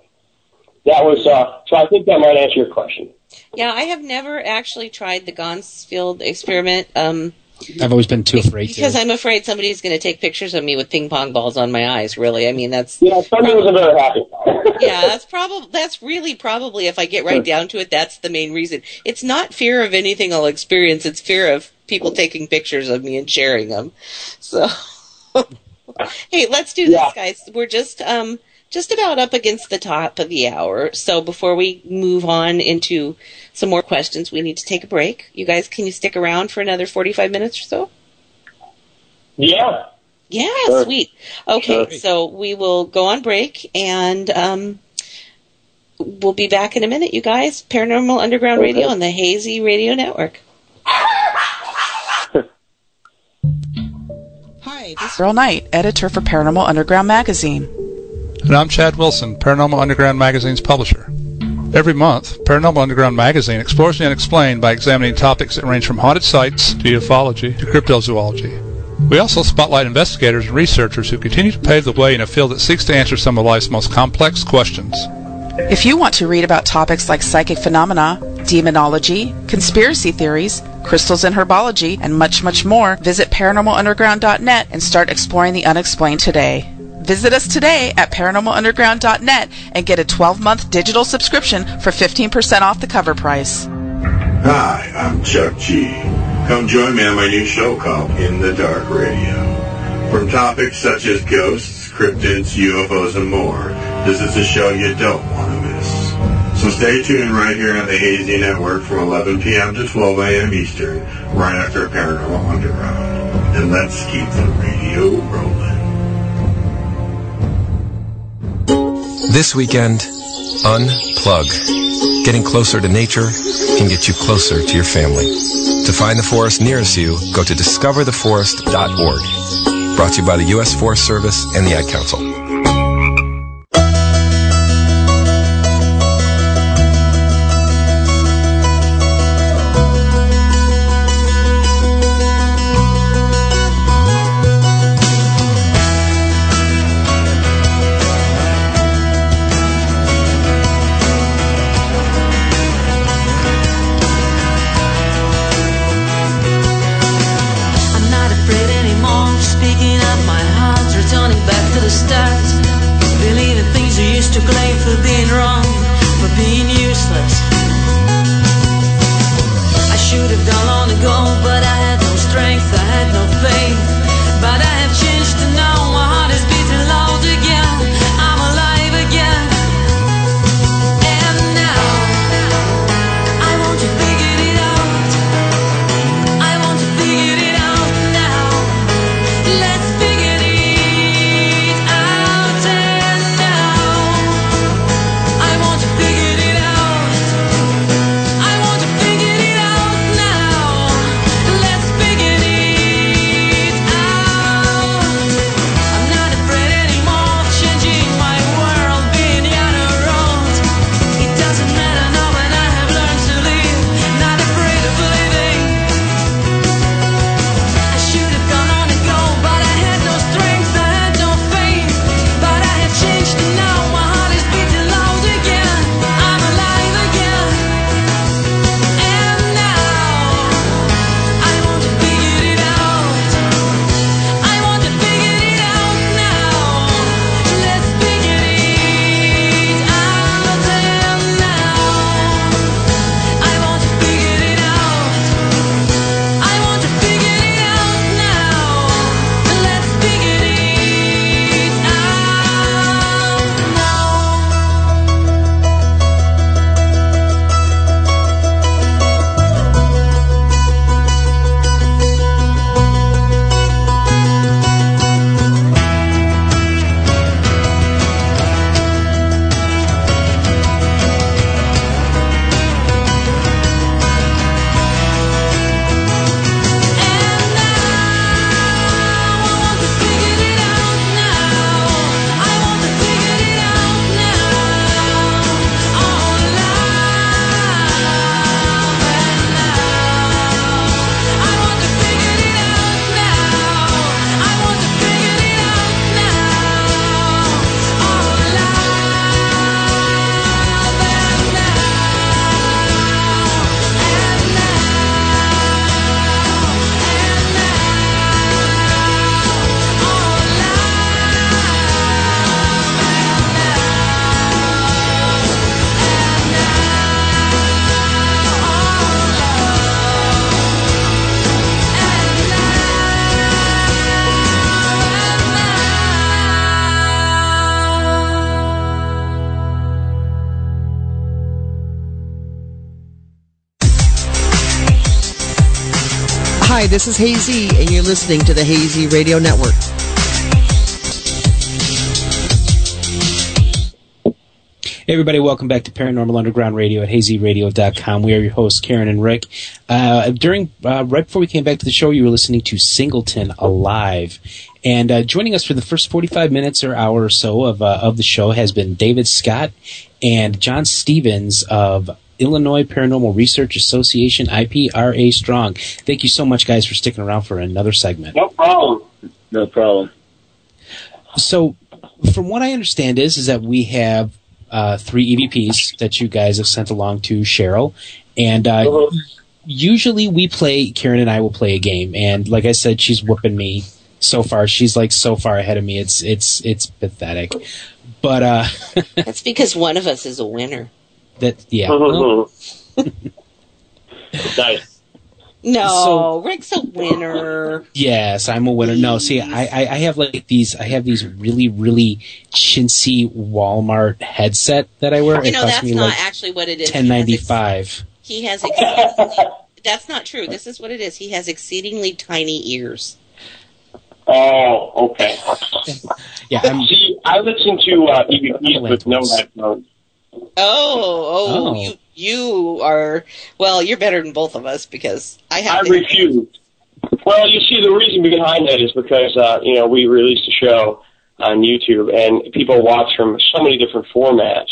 that was. Uh, so I think that might answer your question. Yeah, I have never actually tried the Ganzfeld experiment. Um, I've always been too afraid because to. I'm afraid somebody's going to take pictures of me with ping pong balls on my eyes. Really, I mean that's Yeah, Sunday was a very happy. *laughs* yeah, that's probably that's really probably if I get right down to it, that's the main reason. It's not fear of anything I'll experience; it's fear of people taking pictures of me and sharing them. So, *laughs* hey, let's do this, guys. We're just um just about up against the top of the hour. So before we move on into some more questions, we need to take a break. You guys, can you stick around for another forty-five minutes or so? Yeah. Yeah, Sure. sweet. Okay, Sure. so we will go on break and um, we'll be back in a minute, you guys. Paranormal Underground Radio on the Hazy Radio Network. Hi, this is Earl Knight, editor for Paranormal Underground magazine. And I'm Chad Wilson, Paranormal Underground Magazine's publisher. Every month, Paranormal Underground Magazine explores the unexplained by examining topics that range from haunted sites to ufology to cryptozoology. We also spotlight investigators and researchers who continue to pave the way in a field that seeks to answer some of life's most complex questions. If you want to read about topics like psychic phenomena, demonology, conspiracy theories, crystals and herbology, and much, much more, visit paranormalunderground.net and start exploring the unexplained today. Visit us today at paranormalunderground.net and get a 12-month digital subscription for 15% off the cover price. Hi, I'm Chuck G. Come join me on my new show called In the Dark Radio. From topics such as ghosts, cryptids, UFOs, and more, this is a show you don't want. So stay tuned right here on the Hazy Network from 11 p.m. to 12 a.m. Eastern, right after Paranormal Underground. And let's keep the radio rolling. This weekend, unplug. Getting closer to nature can get you closer to your family. To find the forest nearest you, go to discovertheforest.org. Brought to you by the U.S. Forest Service and the Ad Council. This is Hazy, and you're listening to the Hazy Radio Network. Hey everybody, welcome back to Paranormal Underground Radio at hazyradio.com. We are your hosts, Karen and Rick. Uh, during uh, right before we came back to the show, you were listening to Singleton Alive, and uh, joining us for the first forty-five minutes or hour or so of uh, of the show has been David Scott and John Stevens of Illinois Paranormal Research Association, IPRA Strong. Thank you so much, guys, for sticking around for another segment. No problem. No problem. So, from what I understand, is is that we have uh, three EVPs that you guys have sent along to Cheryl, and uh, usually we play. Karen and I will play a game, and like I said, she's whooping me so far. She's like so far ahead of me. It's it's it's pathetic. But uh, *laughs* That's because one of us is a winner. That yeah. *laughs* well, nice. No, So- Rick's a winner. Yes, I'm a winner. No, see, I, I, I have like these. I have these really, really chintzy Walmart headset that I wear. You it know, that's me not like actually what it is. ten ninety five. He has exceedingly, that's not true. This is what it is. He has exceedingly tiny ears. Oh, okay. Yeah, I'm, See, I listen to uh, EVPs with no headphones. Oh, oh, Oh. you you are well. You're better than both of us because I have. I refuse. Well, you see, the reason behind that is because uh, you know we released a show on YouTube, and people watch from so many different formats.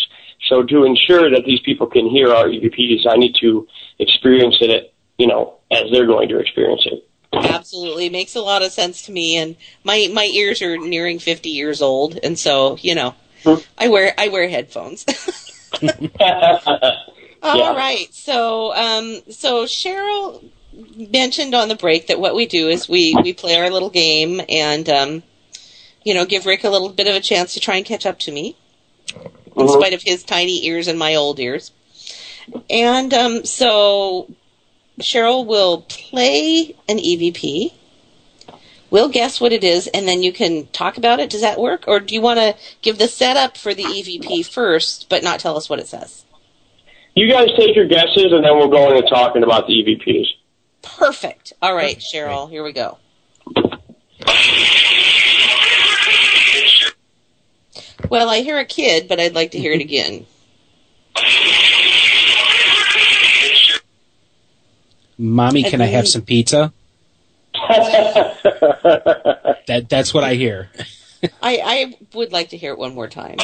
So to ensure that these people can hear our EVPs, I need to experience it, you know, as they're going to experience it. Absolutely it makes a lot of sense to me, and my my ears are nearing fifty years old, and so you know, I wear I wear headphones. *laughs* *laughs* All right, so um, so Cheryl mentioned on the break that what we do is we we play our little game and um, you know give Rick a little bit of a chance to try and catch up to me, in spite of his tiny ears and my old ears. And um, so Cheryl will play an EVP. We'll guess what it is, and then you can talk about it. Does that work? Or do you want to give the setup for the EVP first, but not tell us what it says? You guys take your guesses, and then we'll go into talking about the EVPs. Perfect. All right, Cheryl, here we go. Well, I hear a kid, but I'd like to hear it again. Mommy, can I have some pizza? *laughs* that that's what I hear. *laughs* I, I would like to hear it one more time.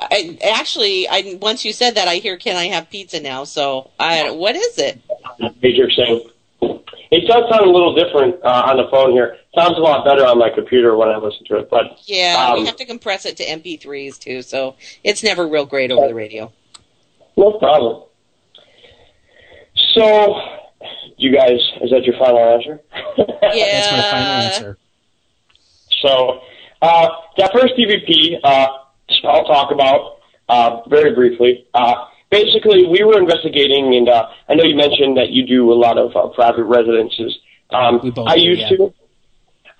I, actually, I once you said that, I hear "Can I have pizza now?" So, I what is it? Major saying. It does sound a little different uh, on the phone here. Sounds a lot better on my computer when I listen to it, but Yeah, um, we have to compress it to MP3s too, so it's never real great over the radio. no problem. So, you guys, is that your final answer? *laughs* Yeah, that's my final answer. So, uh, that first EVP, uh, I'll talk about uh, very briefly. Uh, basically, we were investigating, and uh, I know you mentioned that you do a lot of uh, private residences. Um, We both I do, used yeah. to.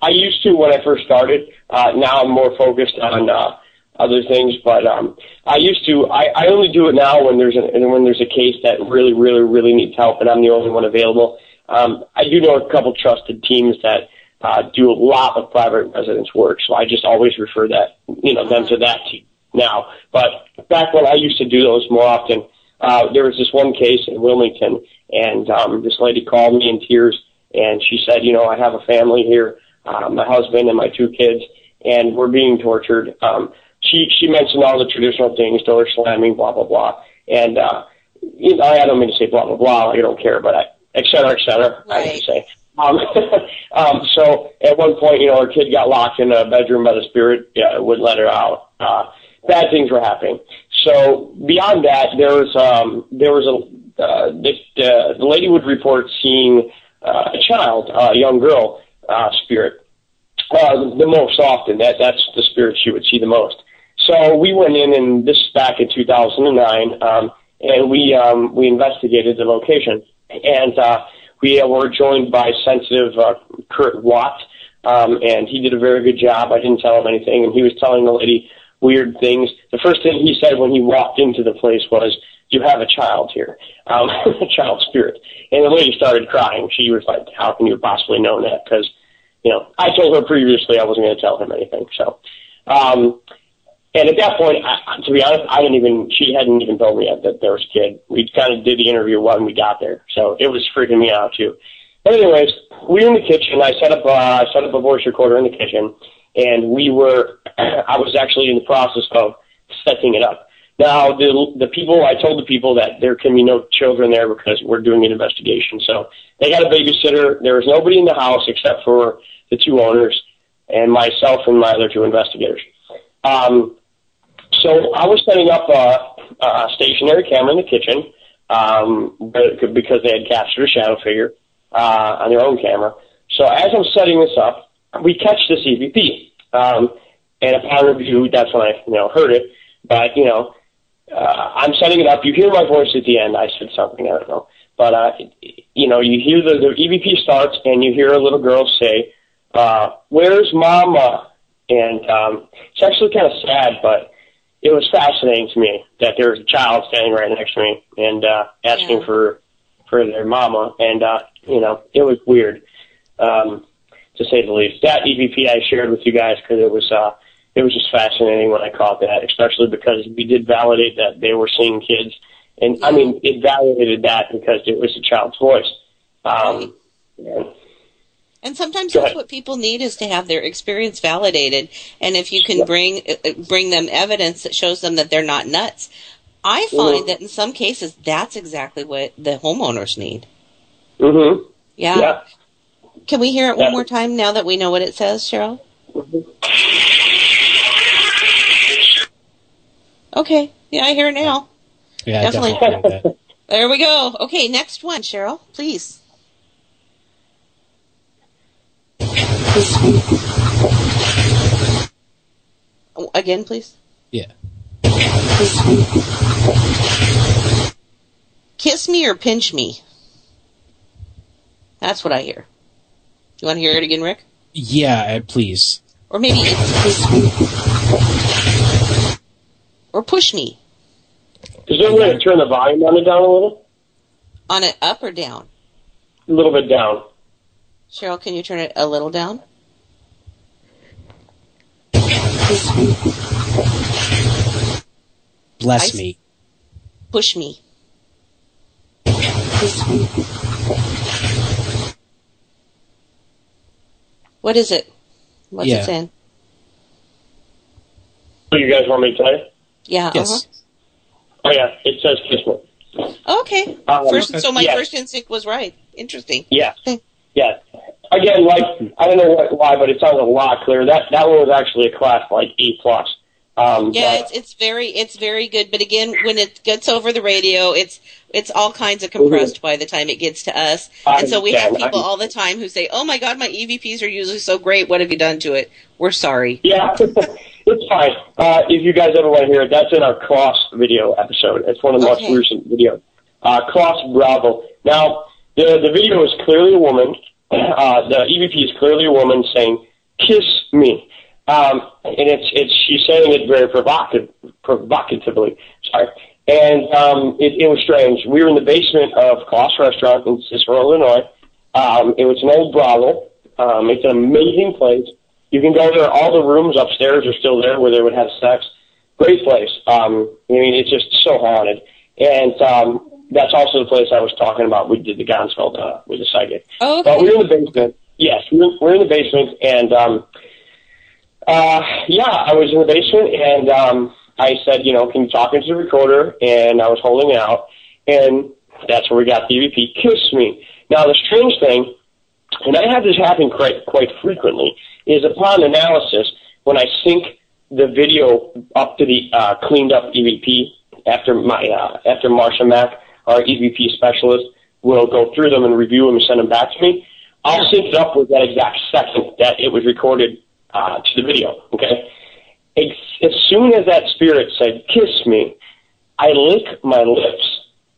I used to when I first started. Uh, now I'm more focused on uh, other things, but um, I used to. I, I only do it now when there's an, when there's a case that really, really, really needs help, and I'm the only one available. Um, I do know a couple trusted teams that uh, do a lot of private residence work, so I just always refer that you know them to that team now. But back when I used to do those more often, uh, there was this one case in Wilmington, and um, this lady called me in tears, and she said, you know, I have a family here, uh, my husband and my two kids, and we're being tortured. Um, she she mentioned all the traditional things, door slamming, blah blah blah, and uh, you know, I don't mean to say blah blah blah, like I don't care, but I, et cetera, et cetera, I should say. Um, *laughs* um, so at one point, you know, her kid got locked in a bedroom by the spirit, yeah, wouldn't let her out. Uh, bad things were happening. So beyond that, there was um, there was a uh, this, uh, the lady would report seeing uh, a child, uh, a young girl uh, spirit, uh, the most often. That that's the spirit she would see the most. So we went in, and this is back in 2009, um, and we um, we investigated the location, and uh, we were joined by sensitive uh, Kurt Watt, um, and he did a very good job. I didn't tell him anything, and he was telling the lady weird things. The first thing he said when he walked into the place was, "You have a child here, um, *laughs* a child spirit," and the lady started crying. She was like, "How can you possibly know that?" Because you know, I told her previously I wasn't going to tell him anything. So, um, and at that point, I, to be honest, I didn't even, she hadn't even told me yet that there was a kid. We kind of did the interview when we got there. So it was freaking me out too. But anyways, we were in the kitchen. I set up, uh, I set up a voice recorder in the kitchen and we were, *clears throat* I was actually in the process of setting it up. Now, the, the people, I told the people that there can be no children there because we're doing an investigation. So they got a babysitter. There was nobody in the house except for the two owners and myself and my other two investigators. Um, so I was setting up a, a stationary camera in the kitchen um, but- because they had captured a shadow figure uh, on their own camera. So as I'm setting this up, we catch this EVP. Um, and upon review, that's when I you know heard it. But you know, uh, I'm setting it up. You hear my voice at the end. I said something I don't know, but uh, you know, you hear the, the EVP starts, and you hear a little girl say, uh, "Where's Mama?" And um, it's actually kind of sad, but it was fascinating to me that there was a child standing right next to me and uh, asking for for their mama, and uh, you know it was weird, um, to say the least. That EVP I shared with you guys because it was uh, it was just fascinating when I caught that, especially because we did validate that they were seeing kids, and I mean it validated that because it was a child's voice. Um, and And sometimes Go that's ahead. what people need is to have their experience validated. And if you can bring uh, uh, bring them evidence that shows them that they're not nuts, I find Mhm. that in some cases that's exactly what the homeowners need. hmm Yeah. Yeah. Can we hear it Yeah. one more time now that we know what it says, Cheryl? Okay. Yeah, I hear it now. Yeah, Definitely. definitely. There we go. Okay, next one, Cheryl, please. Oh, Again, please. Yeah. Kiss me or pinch me. That's what I hear. You want to hear it again, Rick? Yeah, uh, please. Or maybe it's or push me Is there a way to turn the volume on it down a little? on it up or down. A little bit down. Cheryl, can you turn it a little down? Bless I- me. Push me. What is it? What's Yeah. it saying? So you guys want me to tell you? Yeah. Yes. Oh yeah, it says kiss me. Uh-huh. Okay. Um, First, so my yeah. first instinct was right. Interesting. Yeah. *laughs* Yeah. Again, like I don't know what, why, but it sounds a lot clearer. That that one was actually a class like E plus. Um, Yeah, but- it's it's very it's very good. But again, when it gets over the radio, it's it's all kinds of compressed by the time it gets to us. I and so we have people I- all the time who say, "Oh my God, my EVPs are usually so great. What have you done to it?" We're sorry. Yeah, *laughs* it's fine. Uh, if you guys ever want to hear it, that's in our Klas video episode. It's one of the Okay. most recent videos. Uh, Klas Bravo. Now, the the video is clearly a woman. Uh, the EVP is clearly a woman saying, "Kiss me," um, and it's it's she's saying it very provocative, provocatively. Sorry. And um, it, it was strange. We were in the basement of Klas Restaurant in Cicero, Illinois. Um, it was an old brothel. Um, it's an amazing place. You can go there. All the rooms upstairs are still there where they would have sex. Great place. Um, I mean, it's just so haunted. And um, that's also the place I was talking about. We did the Ganzfeld uh, with the psychic. Oh, But we were in the basement. Yes, we were, we're in the basement, and um, uh, yeah, I was in the basement, and um, I said, you know, can you talk into the recorder? And I was holding it out, and that's where we got the EVP. Kiss me. Now, the strange thing, and I have this happen quite quite frequently, is upon analysis when I sync the video up to the uh, cleaned up EVP after my uh, after Marsha Mack, our EVP specialist, will go through them and review them and send them back to me. I'll sync it up with that exact second that it was recorded uh, to the video. Okay. As, as soon as that spirit said "kiss me," I lick my lips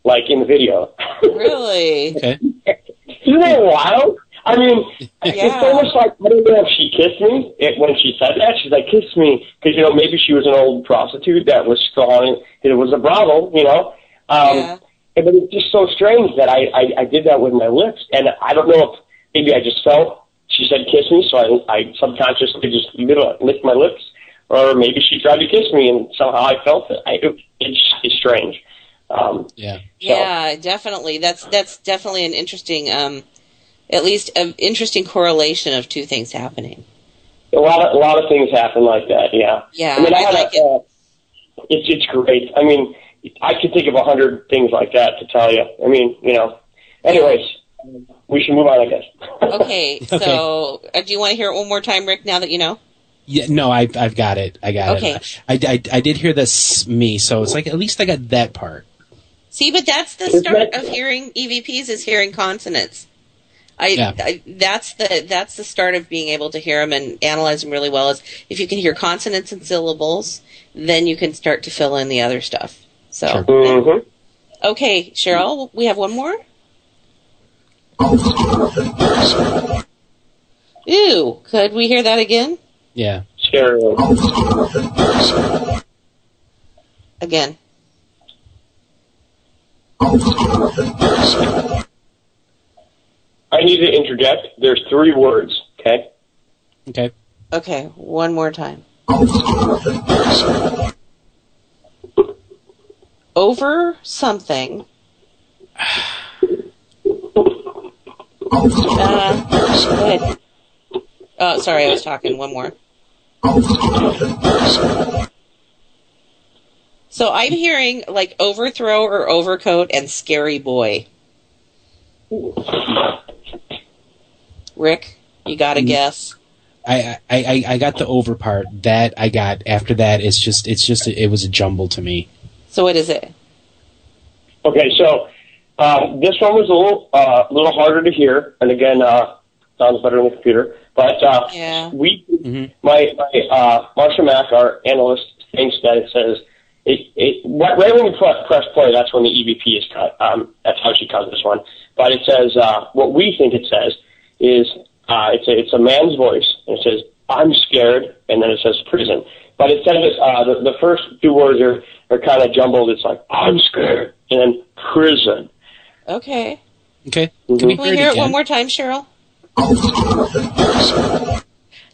like in the video. Really? Okay. *laughs* Isn't that wild? I mean, it's Yeah. almost like I don't know if she kissed me it, when she said that. She's like, "Kiss me," because you know maybe she was an old prostitute that was still haunting. It was a brothel, you know. Um, Yeah. And- But it's just so strange that I, I I did that with my lips, and I don't know if maybe I just felt she said kiss me, so I I subconsciously just little licked my lips, or maybe she tried to kiss me and somehow I felt it. I, it it's, it's strange. Um, Yeah. Yeah, definitely. That's that's definitely an interesting, um, at least an interesting correlation of two things happening. A lot of a lot of things happen like that. Yeah. Yeah, I mean, I, I had like a, uh, it's it's great. I mean, I could think of a hundred things like that to tell you. I mean, you know. Anyways, we should move on, I guess. *laughs* Okay, so uh, do you want to hear it one more time, Rick? Now that you know. Yeah, no, I, I've got it. I got Okay. it. I, I, I did hear this me, so it's like at least I got that part. See, but that's the start of hearing EVPs is hearing consonants. I, Yeah. I that's the that's the start of being able to hear them and analyze them really well. Is if you can hear consonants and syllables, then you can start to fill in the other stuff. So, Sure. Mm-hmm. okay, Cheryl, we have one more. Ooh, could we hear that again? Yeah. Sure. Again. I need to interject. There's three words. Okay. Okay. Okay, one more time. Over something. Uh. Oh, sorry, I was talking. One more. So I'm hearing like overthrow or overcoat and scary boy. Rick, you got a guess? I, I, I, I got the over part. That I got. After that, it's just it's just it was a jumble to me. So what is it? Okay, so um, this one was a little uh, little harder to hear, and again, uh, sounds better on the computer. But uh, Yeah. we, my my uh, Marsha Mack, our analyst, thinks that it says it, it right right when you press, press play, that's when the EVP is cut. Um, that's how she cut this one. But it says uh, what we think it says is uh, it's a it's a man's voice, and it says I'm scared, and then it says prison. But it says uh, the the first two words are are kind of jumbled. It's like I'm scared, and then prison. Okay. Okay. Can we hear it one more time, Cheryl?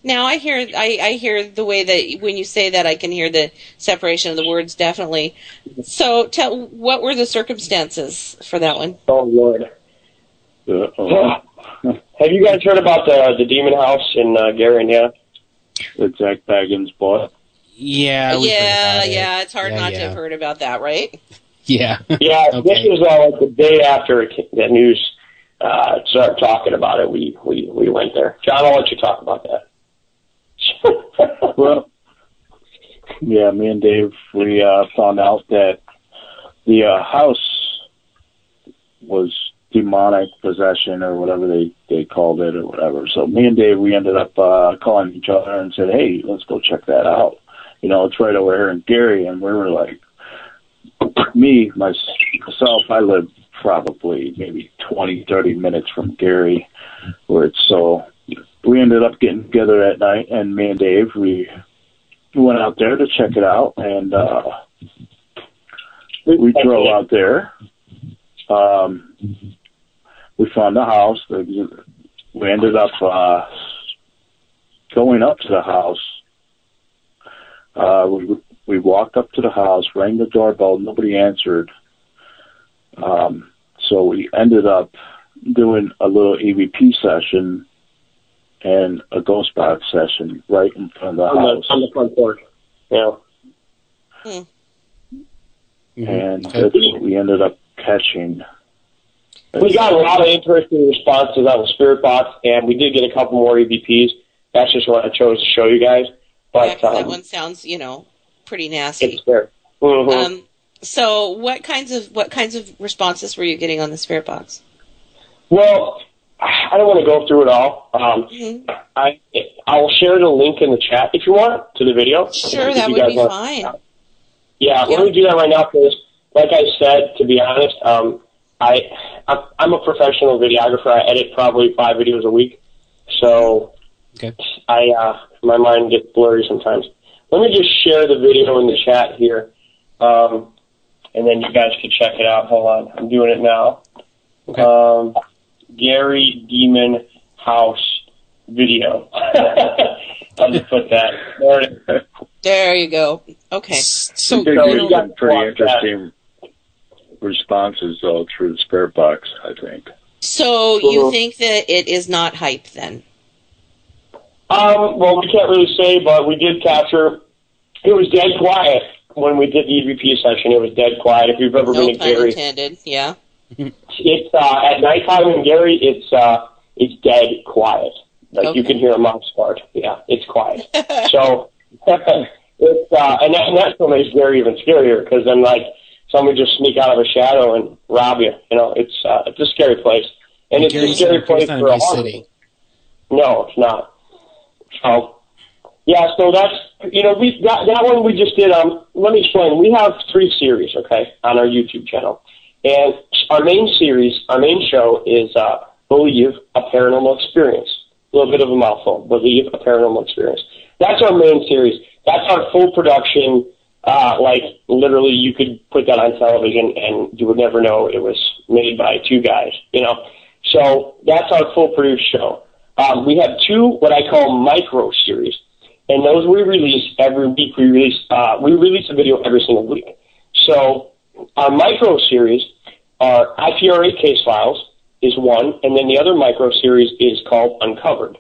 Now I hear I, I hear the way that when you say that I can hear the separation of the words definitely. So tell what were the circumstances for that one? Oh Lord. Have you guys heard about the the demon house in uh, Gary, Indiana? That Zak Bagans bought. Yeah. yeah, yeah, it's hard Yeah, not to have heard about that, right? Yeah. *laughs* Yeah, this was uh, like the day after it the news uh, started talking about it. We we we went there. John, I'll let you talk about that. *laughs* well, yeah, me and Dave, we uh, found out that the uh, house was demonic possession or whatever they they called it or whatever. So me and Dave, we ended up uh, calling each other and said, "Hey, let's go check that out." You know, it's right over here in Gary, and we were like, me myself, I live probably maybe twenty, thirty minutes from Gary, where it's so. We ended up getting together at night, and me and Dave, we went out there to check it out, and uh, we drove out there. Um, we found the house. We ended up uh, going up to the house. Uh, we we walked up to the house, rang the doorbell, nobody answered. Um, so we ended up doing a little EVP session and a ghost box session right in front of the on house. the on the front porch. Yeah. and that's what we ended up catching. We got a lot of interesting responses on the spirit box, and we did get a couple more EVPs. That's just what I chose to show you guys. But that um, one sounds, you know, pretty nasty. Mhm. Um, so what kinds of what kinds of responses were you getting on the spirit box? Well, I don't want to go through it all. Um, Mm-hmm. I I will share the link in the chat if you want to the video. Sure, that would be want- fine. Yeah, let me do that right now because, like I said, to be honest, um, I I'm, I'm a professional videographer. I edit probably five videos a week, so okay. I uh, my mind gets blurry sometimes. Let me just share the video in the chat here, um, and then you guys can check it out. Hold on, I'm doing it now. Um, Gary Demon House video. *laughs* I'll just put that. There. There you go. Okay. So, So we're you got pretty to watch that. interesting responses though through the spirit box. I think. So you think that it is not hype then? Um, well, we can't really say, but we did capture. It was dead quiet when we did the EVP session. It was dead quiet. If you've ever No been in Gary, intended. Yeah. *laughs* it's uh, at nighttime in Gary. It's uh, it's dead quiet. Like you can hear a mouse fart. Yeah, it's quiet. *laughs* so *laughs* it's uh, and, that, and that's what makes Gary even scarier because then like someone just sneak out of a shadow and rob you. You know, it's uh, it's a scary place, and it's a scary place Gary's not a for a nice city. no, it's not. So, yeah, so that's, you know, we, that, that one we just did, um, let me explain. We have three series, okay, on our YouTube channel. And our main series, our main show is, uh, Believe a Paranormal Experience. A little bit of a mouthful. Believe a Paranormal Experience. That's our main series. That's our full production, uh, like, literally you could put that on television and you would never know it was made by two guys, you know? So that's our full produced show. Um, we have two what I call micro series, and those we release every week. We release uh, we release a video every single week. So our micro series are IPRA case files is one, and then the other micro series is called Uncovered.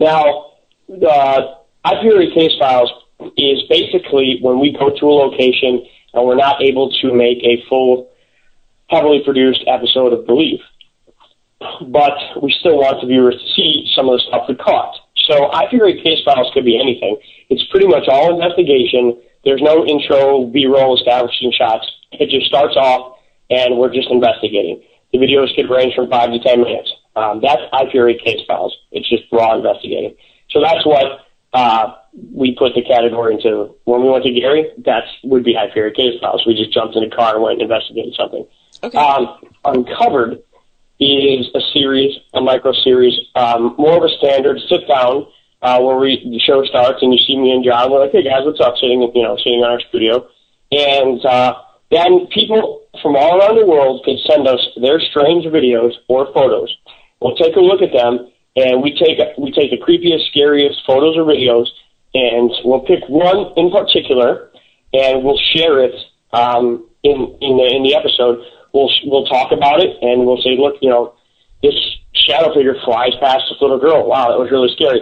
Now, the IPRA case files is basically when we go to a location and we're not able to make a full, heavily produced episode of Believe. But we still want the viewers to see some of the stuff we caught. So IPRA case files could be anything. It's pretty much all investigation. There's no intro, B-roll, establishing shots. It just starts off and we're just investigating. The videos could range from five to ten minutes. Um, that's IPRA case files. It's just raw investigating. So that's what uh, we put the category into. When we went to Gary, that would be IPRA case files. We just jumped in a car and went and investigated something. Okay. Um, Uncovered is a series, a micro series, um, more of a standard sit down uh, where we the show starts and you see me and John. We're like, hey guys, what's up? Sitting, you know, sitting in our studio, and uh, then people from all around the world can send us their strange videos or photos. We'll take a look at them, and we take we take the creepiest, scariest photos or videos, and we'll pick one in particular, and we'll share it um, in in the in the episode. We'll we'll talk about it, and we'll say, look, you know, this shadow figure flies past this little girl. Wow, that was really scary.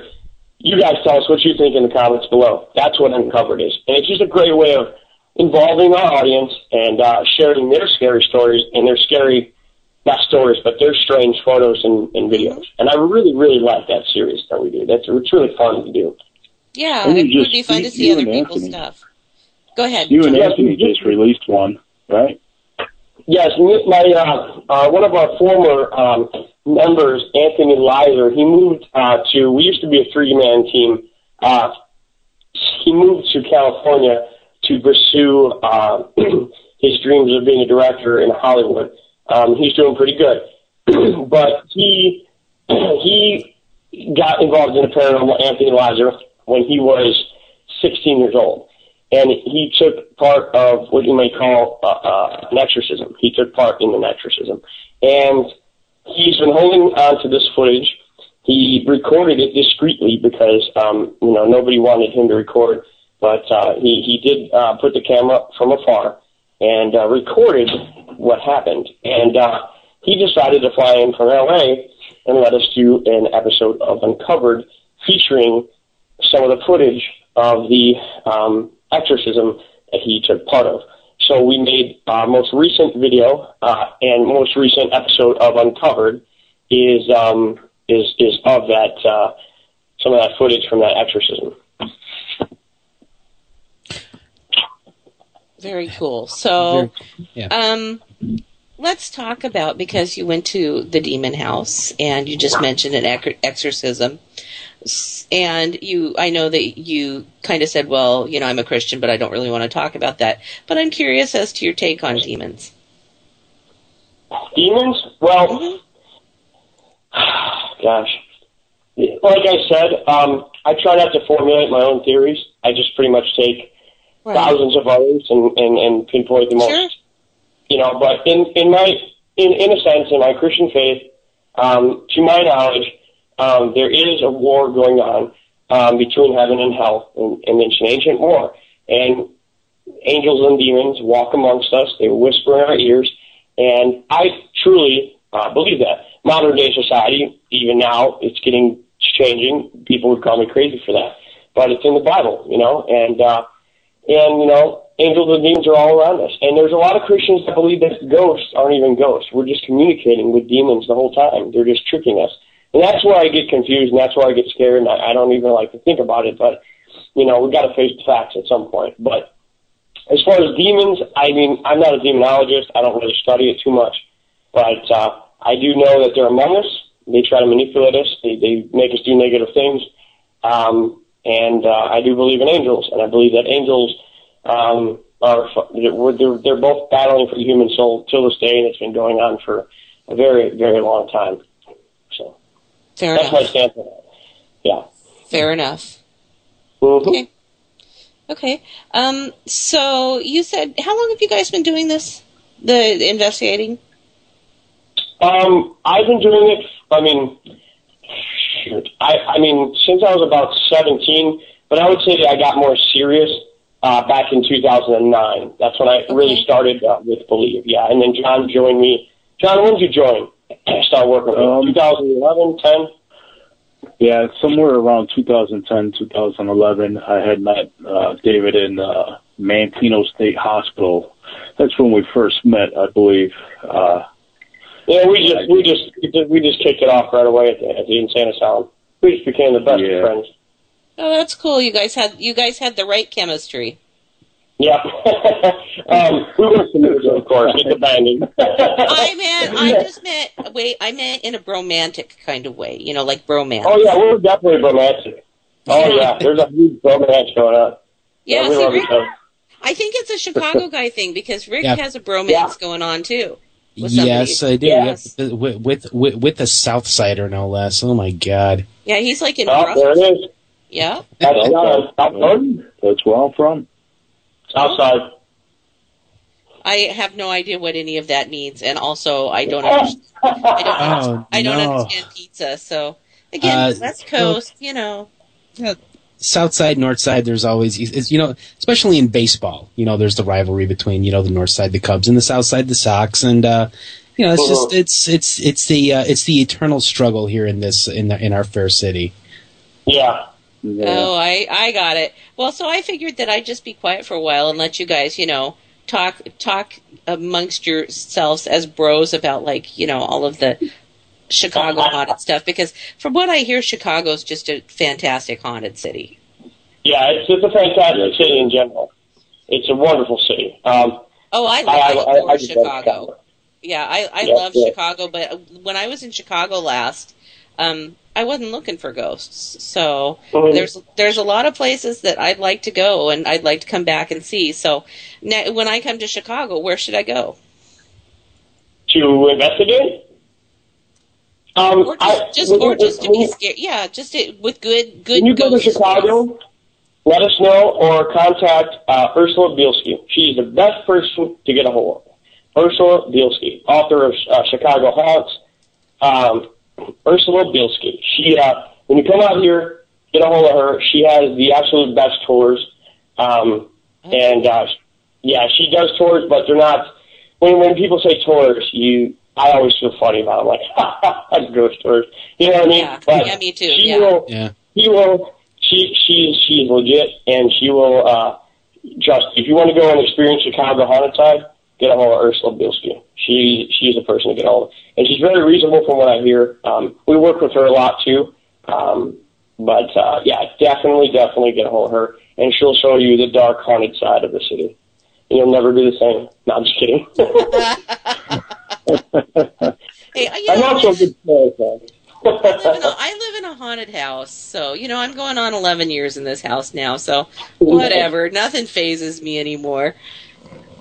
You guys tell us what you think in the comments below. That's what Uncovered is, and it's just a great way of involving our audience and uh, sharing their scary stories and their scary, not stories, but their strange photos and, and videos. And I really, really like that series that we do. That's it's really fun to do. Yeah, And it would be fun to see other and people's Anthony. stuff. Go ahead. You and Anthony just released one, right? Yes, my uh, uh, one of our former um, members, Anthony Lizer, he moved uh, to. We used to be a three-man team. Uh, he moved to California to pursue uh, *clears throat* his dreams of being a director in Hollywood. Um, he's doing pretty good, *clears throat* but he *clears throat* he got involved in the paranormal. Anthony Lizer when he was 16 years old and he took part of what you may call uh, uh, an exorcism. He took part in an exorcism, and he's been holding on to this footage. He recorded it discreetly because um, you know nobody wanted him to record, but uh, he he did uh, put the camera from afar and uh, recorded what happened. And uh, he decided to fly in from LA and let us do an episode of Uncovered featuring some of the footage of the um, exorcism that he took part of. So we made our most recent video uh, and most recent episode of Uncovered is um, is is of that uh, some of that footage from that exorcism. Very cool. So, yeah. um, let's talk about because you went to the demon house and you just mentioned an ec- exorcism. And you, I know that you kind of said, well, you know, I'm a Christian, but I don't really want to talk about that. But I'm curious as to your take on demons. Demons? Well, *sighs* gosh. Like I said, um, I try not to formulate my own theories. I just pretty much take thousands of others and, and, and pinpoint the most. sure. You know, but in, in my, in, in a sense, in my Christian faith, um, to my knowledge, um, there is a war going on um, between heaven and hell, and, and it's an ancient war. And angels and demons walk amongst us. They whisper in our ears, and I truly uh, believe that. Modern day society, even now, it's getting it's changing. People would call me crazy for that, but it's in the Bible, you know. And uh, and you know, angels and demons are all around us. And there's a lot of Christians that believe that ghosts aren't even ghosts. We're just communicating with demons the whole time. They're just tricking us. And that's where I get confused, and that's where I get scared, and I, I don't even like to think about it. But you know, we've got to face the facts at some point. But as far as demons, I mean, I'm not a demonologist. I don't really study it too much, but uh, I do know that they're among us. They try to manipulate us. They, they make us do negative things. Um, and uh, I do believe in angels, and I believe that angels um, are they're, they're, they're both battling for the human soul till this day, and it's been going on for a very, very long time. Fair that's enough. my stance. Yeah. Fair enough. Mhm. Okay. Okay. Um, so you said, how long have you guys been doing this? The, the investigating? Um, I've been doing it. I mean, shoot, I, I mean, since I was about 17, but I would say I got more serious uh, back in 2009. That's when I really started uh, with Believe. Yeah, and then John joined me. John, when did you join? Start working with me? 2011, 10. Yeah, somewhere around 2010, 2011, I had met uh, David in uh, Manteno State Hospital. That's when we first met, I believe. Uh, Yeah, we just we just we just kicked it off right away at the, at the insane asylum. We just became the best of friends. Oh, that's cool. You guys had you guys had the right chemistry. Yeah. *laughs* um, we worked together, of course, with the banging. *laughs* I meant I just meant wait, I meant in a bromantic kind of way. You know, like bromance. Oh yeah, we're definitely romantic. Oh yeah, there's a huge romance going on. Yeah, we see, Rick- I think it's a Chicago guy thing because Rick Yeah. has a bromance going on too. Yes, I do. Yes. Yep, With, with with with the South Sider, no less. Oh my God. Yeah, he's like in Oh, Brussels. there it is. Yeah. That's John. That's where I'm from. Outside. I have no idea what any of that means, and also I don't understand. I don't, *laughs* Oh, I don't no. understand pizza. So again, Uh, West Coast, you know. South side, North side. There's always, you know, especially in baseball. You know, there's the rivalry between you know the North side, the Cubs, and the South side, the Sox, and uh, you know, it's just Uh-huh. it's it's it's the uh, it's the eternal struggle here in this in the, in our fair city. Yeah. Oh, I I got it. Well, so I figured that I'd just be quiet for a while and let you guys, you know, talk talk amongst yourselves as bros about like you know all of the Chicago *laughs* haunted stuff because from what I hear, Chicago's just a fantastic haunted city. Yeah, it's it's a fantastic city in general. It's a wonderful city. Um, Oh, I love I- I- I just love Chicago. Yeah, I I Yeah, love yeah. Chicago, but when I was in Chicago last, um, I wasn't looking for ghosts. So Mhm. there's there's a lot of places that I'd like to go and I'd like to come back and see. So ne- when I come to Chicago, where should I go? to investigate. Um, Or just, I, just or just to be scared? Yeah, just to, with good good When you go to. Chicago, let us know or contact uh, Ursula Bielski. She's the best person to get a hold of. Ursula Bielski, author of uh, Chicago Haunts. Um, Ursula Bielski. She, uh, when you come out here, get a hold of her. She has the absolute best tours. Um, and uh, yeah, she does tours, but they're not. When when people say tours, you I always feel funny about. It. I'm like, *laughs* that's ghost tours. You know what I mean? Yeah, But yeah, me too. She Yeah. will Yeah. he will she she she's legit and she will uh just if you want to go and experience Chicago haunted side, get a hold of Ursula Bielski. She she's a person to get a hold of. And she's very reasonable from what I hear. Um we work with her a lot too. Um but uh yeah, definitely, definitely get a hold of her and she'll show you the dark haunted side of the city. And you'll never be the same. No, I'm just kidding. *laughs* Hey, you I'm know, not so good for I live, in a, I live in a haunted house, so you know I'm going on 11 years in this house now. So whatever, nothing phases me anymore.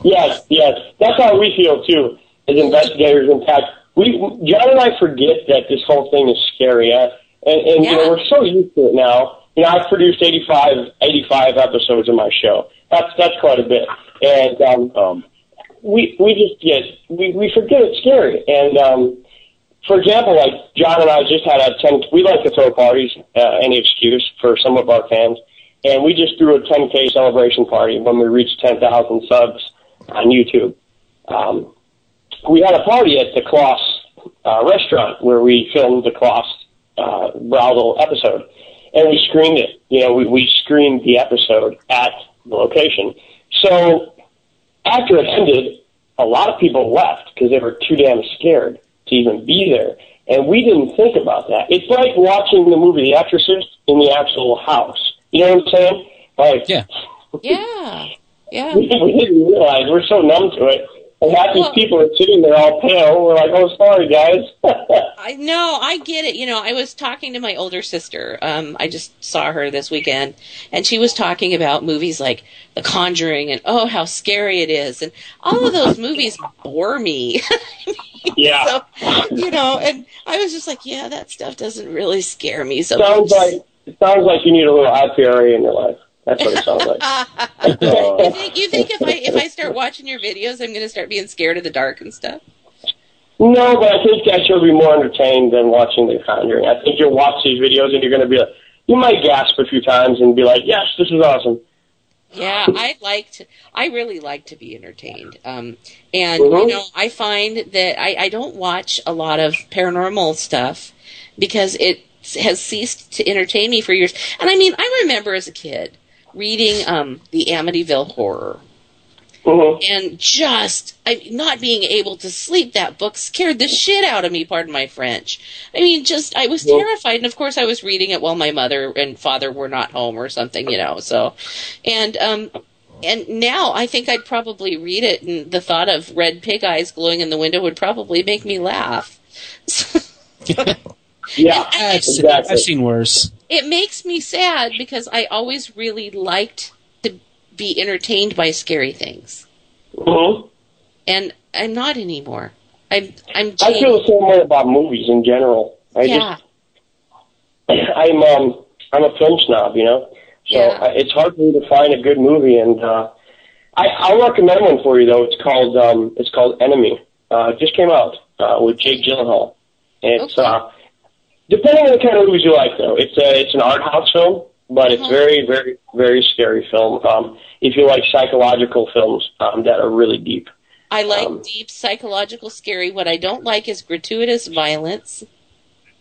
Yes, yes. That's how we feel too, as investigators. In fact, we John and I forget that this whole thing is scary, uh, and, and you know we're so used to it now. You know, I've produced 85, 85 episodes of my show. That's that's quite a bit, and um, um, we we just get we we forget it's scary. And um, for example, like John and I just had a ten. We like to throw parties, uh, any excuse for some of our fans, and we just threw a 10k celebration party when we reached 10,000 subs on YouTube. Um, we had a party at the Klas uh, restaurant where we filmed the Klas uh, Brothel episode, and we screened it. You know, we, we screened the episode at the location. So after it ended, a lot of people left because they were too damn scared to even be there. And we didn't think about that. It's like watching the movie The Exorcist in the actual house. You know what I'm saying? Like, yeah. *laughs* Yeah, yeah. we, we didn't realize we're so numb to it. And half these Well- people are sitting there all pale. We're like, oh, sorry, guys. *laughs* I know, I get it. You know, I was talking to my older sister. Um, I just saw her this weekend, and she was talking about movies like The Conjuring and oh, how scary it is, and all of those movies bore me. *laughs* yeah. so, you know, and I was just like, yeah, that stuff doesn't really scare me so sounds much. like it sounds like you need a little IPRA in your life. That's what it sounds like. *laughs* you think you think if I if I start watching your videos, I'm going to start being scared of the dark and stuff? No, but I think that you'll be more entertained than watching The Conjuring. I think you'll watch these videos and you're going to be like, you might gasp a few times and be like, yes, this is awesome. Yeah, I like to. I really like to be entertained. Um, and Mhm. you know, I find that I, I don't watch a lot of paranormal stuff because it has ceased to entertain me for years. And I mean, I remember as a kid reading um, the Amityville Horror. And just I, not being able to sleep, that book scared the shit out of me. Pardon my French. I mean, just I was terrified, and of course, I was reading it while my mother and father were not home or something, you know. So, and um, and now I think I'd probably read it, and the thought of red pig eyes glowing in the window would probably make me laugh. *laughs* *laughs* Yeah, I've, seen, exactly. I've seen worse. It makes me sad because I always really liked to be entertained by scary things, hmm and I'm not anymore. I'm I'm I feel the same way about movies in general. I yeah. just, *clears throat* I'm, um, I'm a film snob, you know? So Yeah. I, it's hard for me to find a good movie and, uh, I, I'll recommend one for you though. It's called, um, it's called Enemy. Uh, it just came out, uh, with Jake Gyllenhaal. It's, uh, depending on the kind of movies you like though, it's a, it's an art house film, but it's very, very, very scary film. Um, if you like psychological films, um, that are really deep. I like Um, deep psychological scary. What I don't like is gratuitous violence.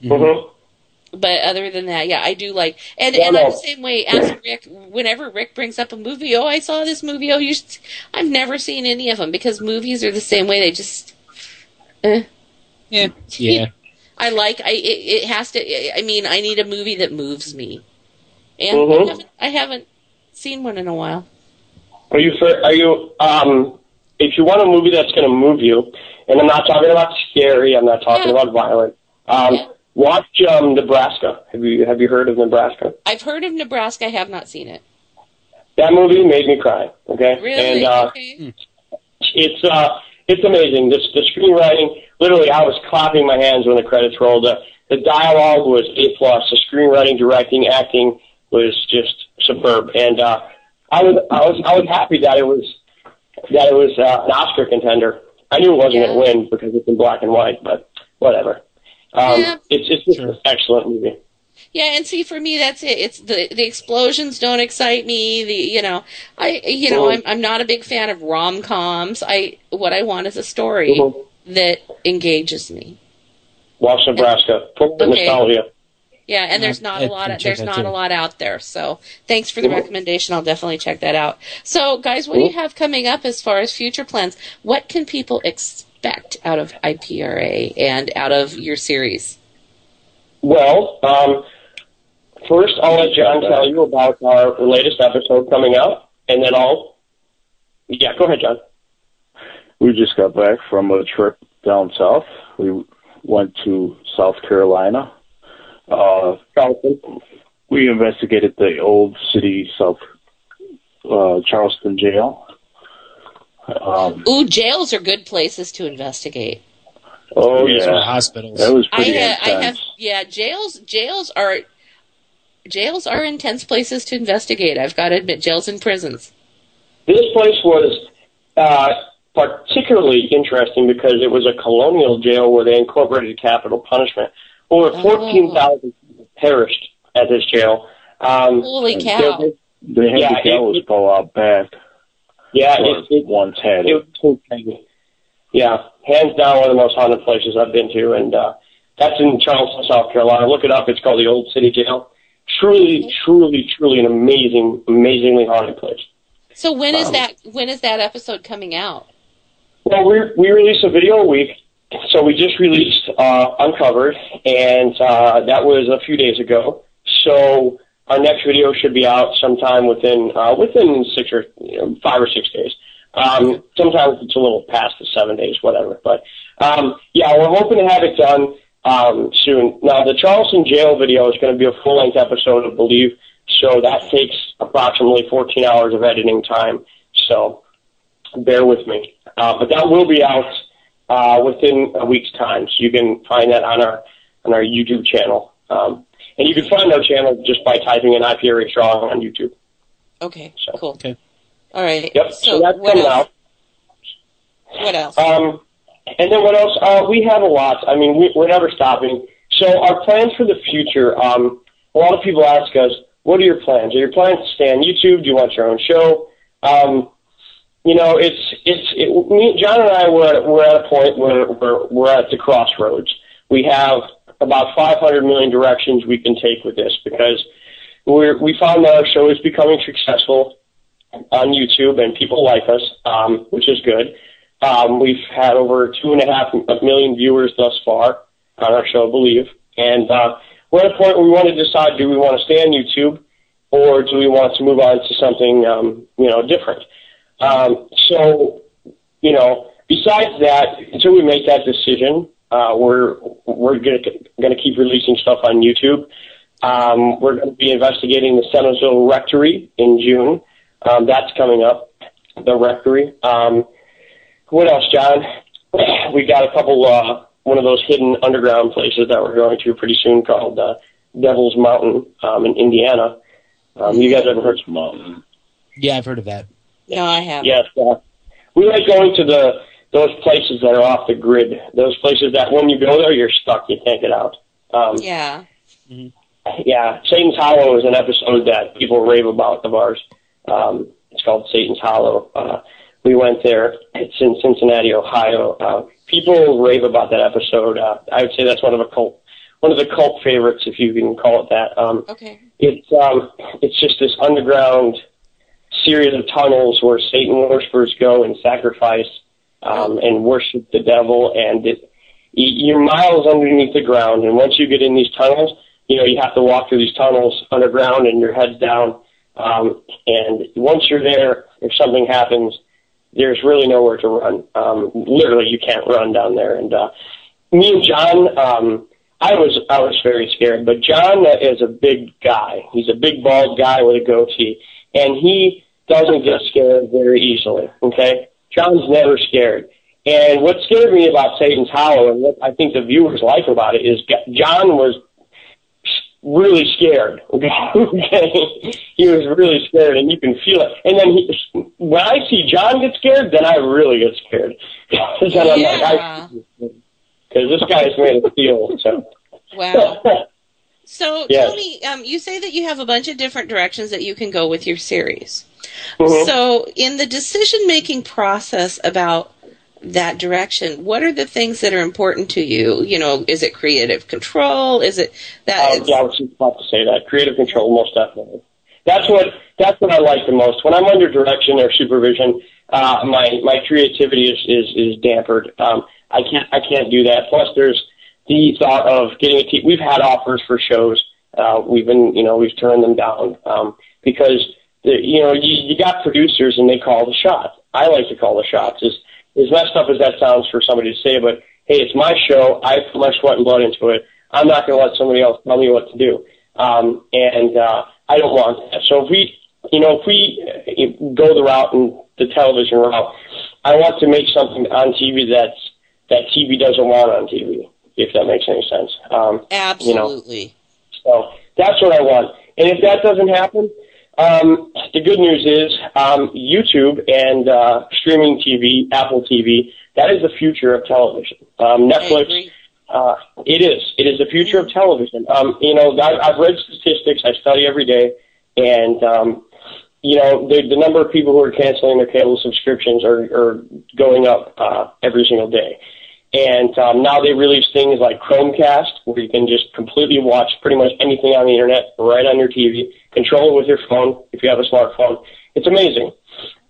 Mm-hmm. But other than that, yeah, I do like. And Yeah, and I'm the same way. Ask *laughs* Rick. Whenever Rick brings up a movie, oh, I saw this movie. Oh, you. Should, I've never seen any of them because movies are the same way. They just. Eh. Yeah. Yeah. *laughs* I like. I. It, it has to. I mean, I need a movie that moves me. And I, Mhm. haven't, I haven't seen one in a while. Are you for, are you um if you want a movie that's going to move you, and I'm not talking about scary, I'm not talking about violent. Um, watch um Nebraska. Have you have you heard of Nebraska? I've heard of Nebraska. I have not seen it. That movie made me cry. Okay, Really? and uh, okay. it's uh it's amazing. This the screenwriting. Literally, I was clapping my hands when the credits rolled. The, the dialogue was a plus. The screenwriting, directing, acting was just superb, and uh, I was I was I was happy that it was that it was uh, an Oscar contender. I knew it wasn't going to win because it's in black and white, but whatever. Um, Yeah. It's it's just an excellent movie. Yeah, and see, for me, that's it. It's the the explosions don't excite me. The you know, I you know, I'm I'm not a big fan of rom coms. I what I want is a story Mhm. That engages me. Watch Nebraska. Full of Okay. nostalgia. Yeah, and there's not a I'd lot. Of, there's not too. a lot out there. So thanks for the recommendation. I'll definitely check that out. So, guys, what do you have coming up as far as future plans? What can people expect out of IPRA and out of your series? Well, um, first I'll let John tell you about our latest episode coming out, and then I'll. Yeah, go ahead, John. We just got back from a trip down south. We went to South Carolina. Uh, we investigated the old city South uh, Charleston jail. Um, Ooh, jails are good places to investigate. oh These yeah, hospitals. That was I, pretty ha- I intense. have yeah jails jails are jails are intense places to investigate. I've got to admit, jails and prisons. This place was uh, particularly interesting because it was a colonial jail where they incorporated capital punishment. Over Oh. 14,000 people perished at this jail. Um, Holy cow! they- They had Yeah, the gallows it- pole out back. yeah, it, it, once had it it. was so crazy. Yeah, hands down one of the most haunted places I've been to, and uh, that's in Charleston, South Carolina. Look it up. It's called the Old City Jail. Truly, truly, truly an amazing, amazingly haunted place. So when is Um, that when is that episode coming out? Well, we we release a video a week, so we just released uh, Uncovered, and uh, that was a few days ago. So our next video should be out sometime within uh, within six or you know, five or six days. Um, sometimes it's a little past the seven days, whatever. But um, yeah, we're hoping to have it done um, soon. Now, the Charleston jail video is going to be a full length episode, I believe. So that takes approximately 14 hours of editing time. So bear with me. Uh, but that will be out uh, within a week's time, so you can find that on our on our YouTube channel. Um, and you can find our channel just by typing in IPRA Strong on YouTube. Okay, So, cool. Okay. All right. Yep. So, So, that's what coming else? out. What else? Um, and then what else? Uh, we have a lot. I mean, we, we're never stopping. So our plans for the future. Um, a lot of people ask us, "What are your plans? Are your plans to stay on YouTube? Do you want your own show?" Um, you know, it's it's it, me, John and I were we're at a point where we're we're at the crossroads. We have about 500 million directions we can take with this because we're we found that our show is becoming successful on YouTube and people like us, um, which is good. Um, we've had over two and a half million viewers thus far on our show, I believe, and uh, we're at a point where we want to decide: do we want to stay on YouTube, or do we want to move on to something um, you know different? Um, so, you know, besides that, until we make that decision, uh, we're we're gonna gonna keep releasing stuff on YouTube. Um, we're going to be investigating the Senatorial Rectory in June. Um, that's coming up, the Rectory. Um, what else, John? *clears throat* We got a couple, uh, one of those hidden underground places that we're going to pretty soon called uh, Devil's Mountain um, in Indiana. Um, you guys ever heard of Mountain? Yeah, I've heard of that. No, I haven't. Yes, uh, we like going to the those places that are off the grid. Those places that when you go there, you're stuck. You can't get out. Um, Yeah. yeah, Satan's Hollow is an episode that people rave about of ours. Um, it's called Satan's Hollow. Uh, we went there. It's in Cincinnati, Ohio. Uh, people rave about that episode. Uh, I would say that's one of a cult, one of the cult favorites, if you can call it that. Um, Okay. it's um, it's just this underground series of tunnels where Satan worshippers go and sacrifice um, and worship the devil, and it, you're miles underneath the ground. And once you get in these tunnels, you know you have to walk through these tunnels underground, and your head's down. Um, and once you're there, if something happens, there's really nowhere to run. Um, literally, you can't run down there. And uh, me and John, um, I was I was very scared, but John is a big guy. He's a big bald guy with a goatee, and he doesn't get scared very easily. Okay, John's never scared. And what scared me about Satan's Hollow, and what I think the viewers like about it, is John was really scared. *laughs* Okay, he was really scared, and you can feel it. And then he, when I see John get scared, then I really get scared. *laughs* I'm like, because this guy's made of steel. So Wow. *laughs* So, Yes. Tony, um, you say that you have a bunch of different directions that you can go with your series. Mhm. So, in the decision making process about that direction, what are the things that are important to you? You know, is it creative control? Is it that? Uh, yeah, I was just about to say that. Creative control, most definitely. That's what that's what I like the most. When I'm under direction or supervision, uh, my my creativity is is, is dampered. Um, I can't I can't do that. Plus, there's the thought of getting a team. We've had offers for shows. Uh, we've been you know we've turned them down um, because you know you, you got producers and they call the shots. I like to call the shots. As as messed up as that sounds for somebody to say, but hey, it's my show. I put my sweat and blood into it. I'm not going to let somebody else tell me what to do. Um, and uh, I don't want that. So if we, you know, if we uh, go the route and the television route, I want to make something on TV that's that TV doesn't want on TV. If that makes any sense. Um, You know, Absolutely. so that's what I want. And if that doesn't happen, um, the good news is um, YouTube and uh, streaming TV, Apple TV, that is the future of television. Um, Netflix, uh, it is. It is the future of television. Um, you know, I, I've read statistics. I study every day, and um, you know, the, the number of people who are canceling their cable subscriptions are, are going up uh, every single day. And um, now they release things like Chromecast, where you can just completely watch pretty much anything on the internet right on your TV, control it with your phone if you have a smartphone. It's amazing.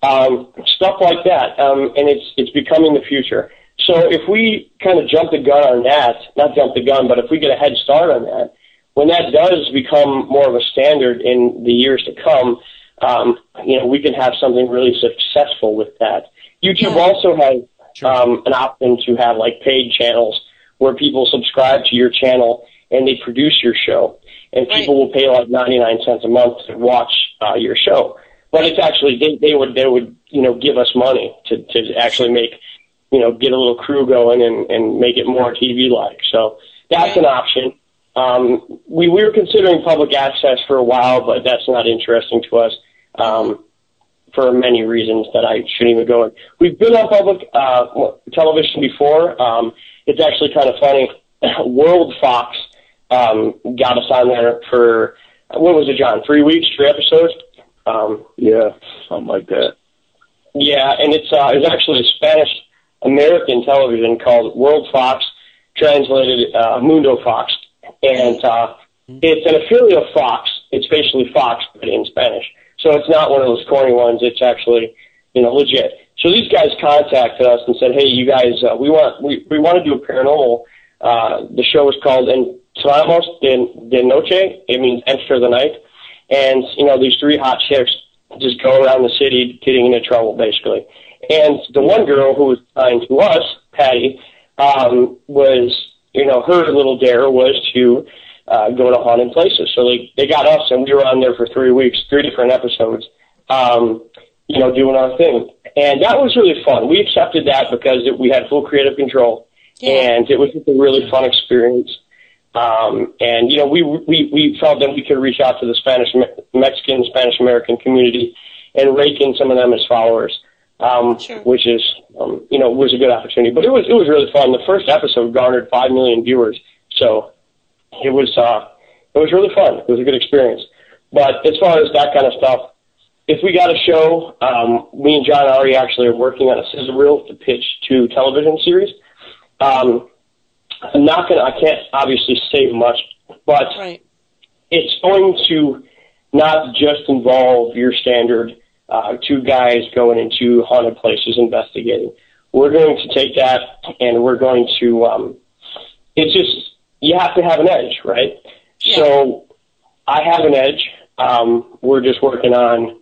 Um, stuff like that, um, and it's it's becoming the future. So if we kind of jump the gun on that, not jump the gun, but if we get a head start on that, when that does become more of a standard in the years to come, um, you know, we can have something really successful with that. YouTube also has um, an option to have like paid channels where people subscribe to your channel and they produce your show, and people will pay like ninety nine cents a month to watch uh, your show. But it's actually they, they would they would you know give us money to to actually make you know get a little crew going and and make it more TV like. So that's an option. Um, we, we were considering public access for a while, but that's not interesting to us. Um, for many reasons that I shouldn't even go in. We've been on public uh, television before. Um, it's actually kind of funny. *clears throat* World Fox um, got us on there for what was it, John? Three weeks, three episodes. Um, Yeah, something like that. yeah, and it's uh, it's actually a Spanish American television called World Fox, translated uh, Mundo Fox, and uh, it's an affiliate of Fox. It's basically Fox, but in Spanish. So it's not one of those corny ones. It's actually you know legit. So these guys contacted us and said, "Hey, you guys, uh, we want we we want to do a paranormal." Uh, the show is called Entramos de, de Noche. It means enter the night. And you know these three hot chicks just go around the city getting into trouble, basically. And the one girl who was assigned to us, Patty, um, was you know her little dare was to uh, go to haunted places. So they they got us, and we were on there for three weeks, three different episodes. Um, you know, doing our thing, and that was really fun. We accepted that because it, we had full creative control, and it was just a really fun experience. Um, and you know, we we we felt that we could reach out to the Spanish Mexican Spanish American community and rake in some of them as followers, um, which is um, you know was a good opportunity. But it was it was really fun. The first episode garnered five million viewers, so it was uh, it was really fun. It was a good experience. But as far as that kind of stuff, if we got a show, um, me and John Ari actually are working on a sizzle reel to pitch to television series. Um, I'm not gonna. I can't obviously say much, but it's going to not just involve your standard uh, two guys going into haunted places investigating. We're going to take that and we're going to. Um, it's just you have to have an edge, right? So I have an edge. Um, we're just working on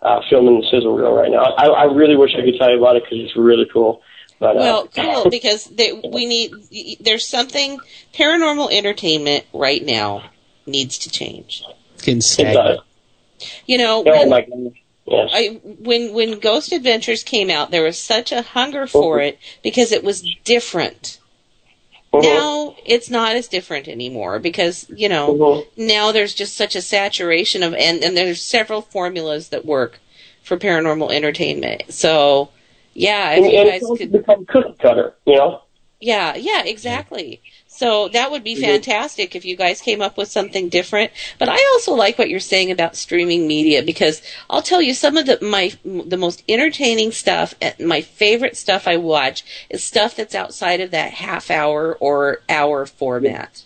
uh, filming the sizzle reel right now. I, I really wish I could tell you about it because it's really cool. But uh, Well, *laughs* cool because they, we need. There's something paranormal entertainment right now needs to change. Getting it does. You know, Oh when, my goodness. Yes. I, when when Ghost Adventures came out, there was such a hunger for it because it was different. Uh-huh. Now it's not as different anymore because you know uh-huh. now there's just such a saturation of and and there's several formulas that work for paranormal entertainment. So yeah, if and, you guys could become cookie cutter, you know. yeah, yeah, exactly. So that would be fantastic if you guys came up with something different. But I also like what you're saying about streaming media because I'll tell you some of the my the most entertaining stuff, and my favorite stuff I watch is stuff that's outside of that half hour or hour format.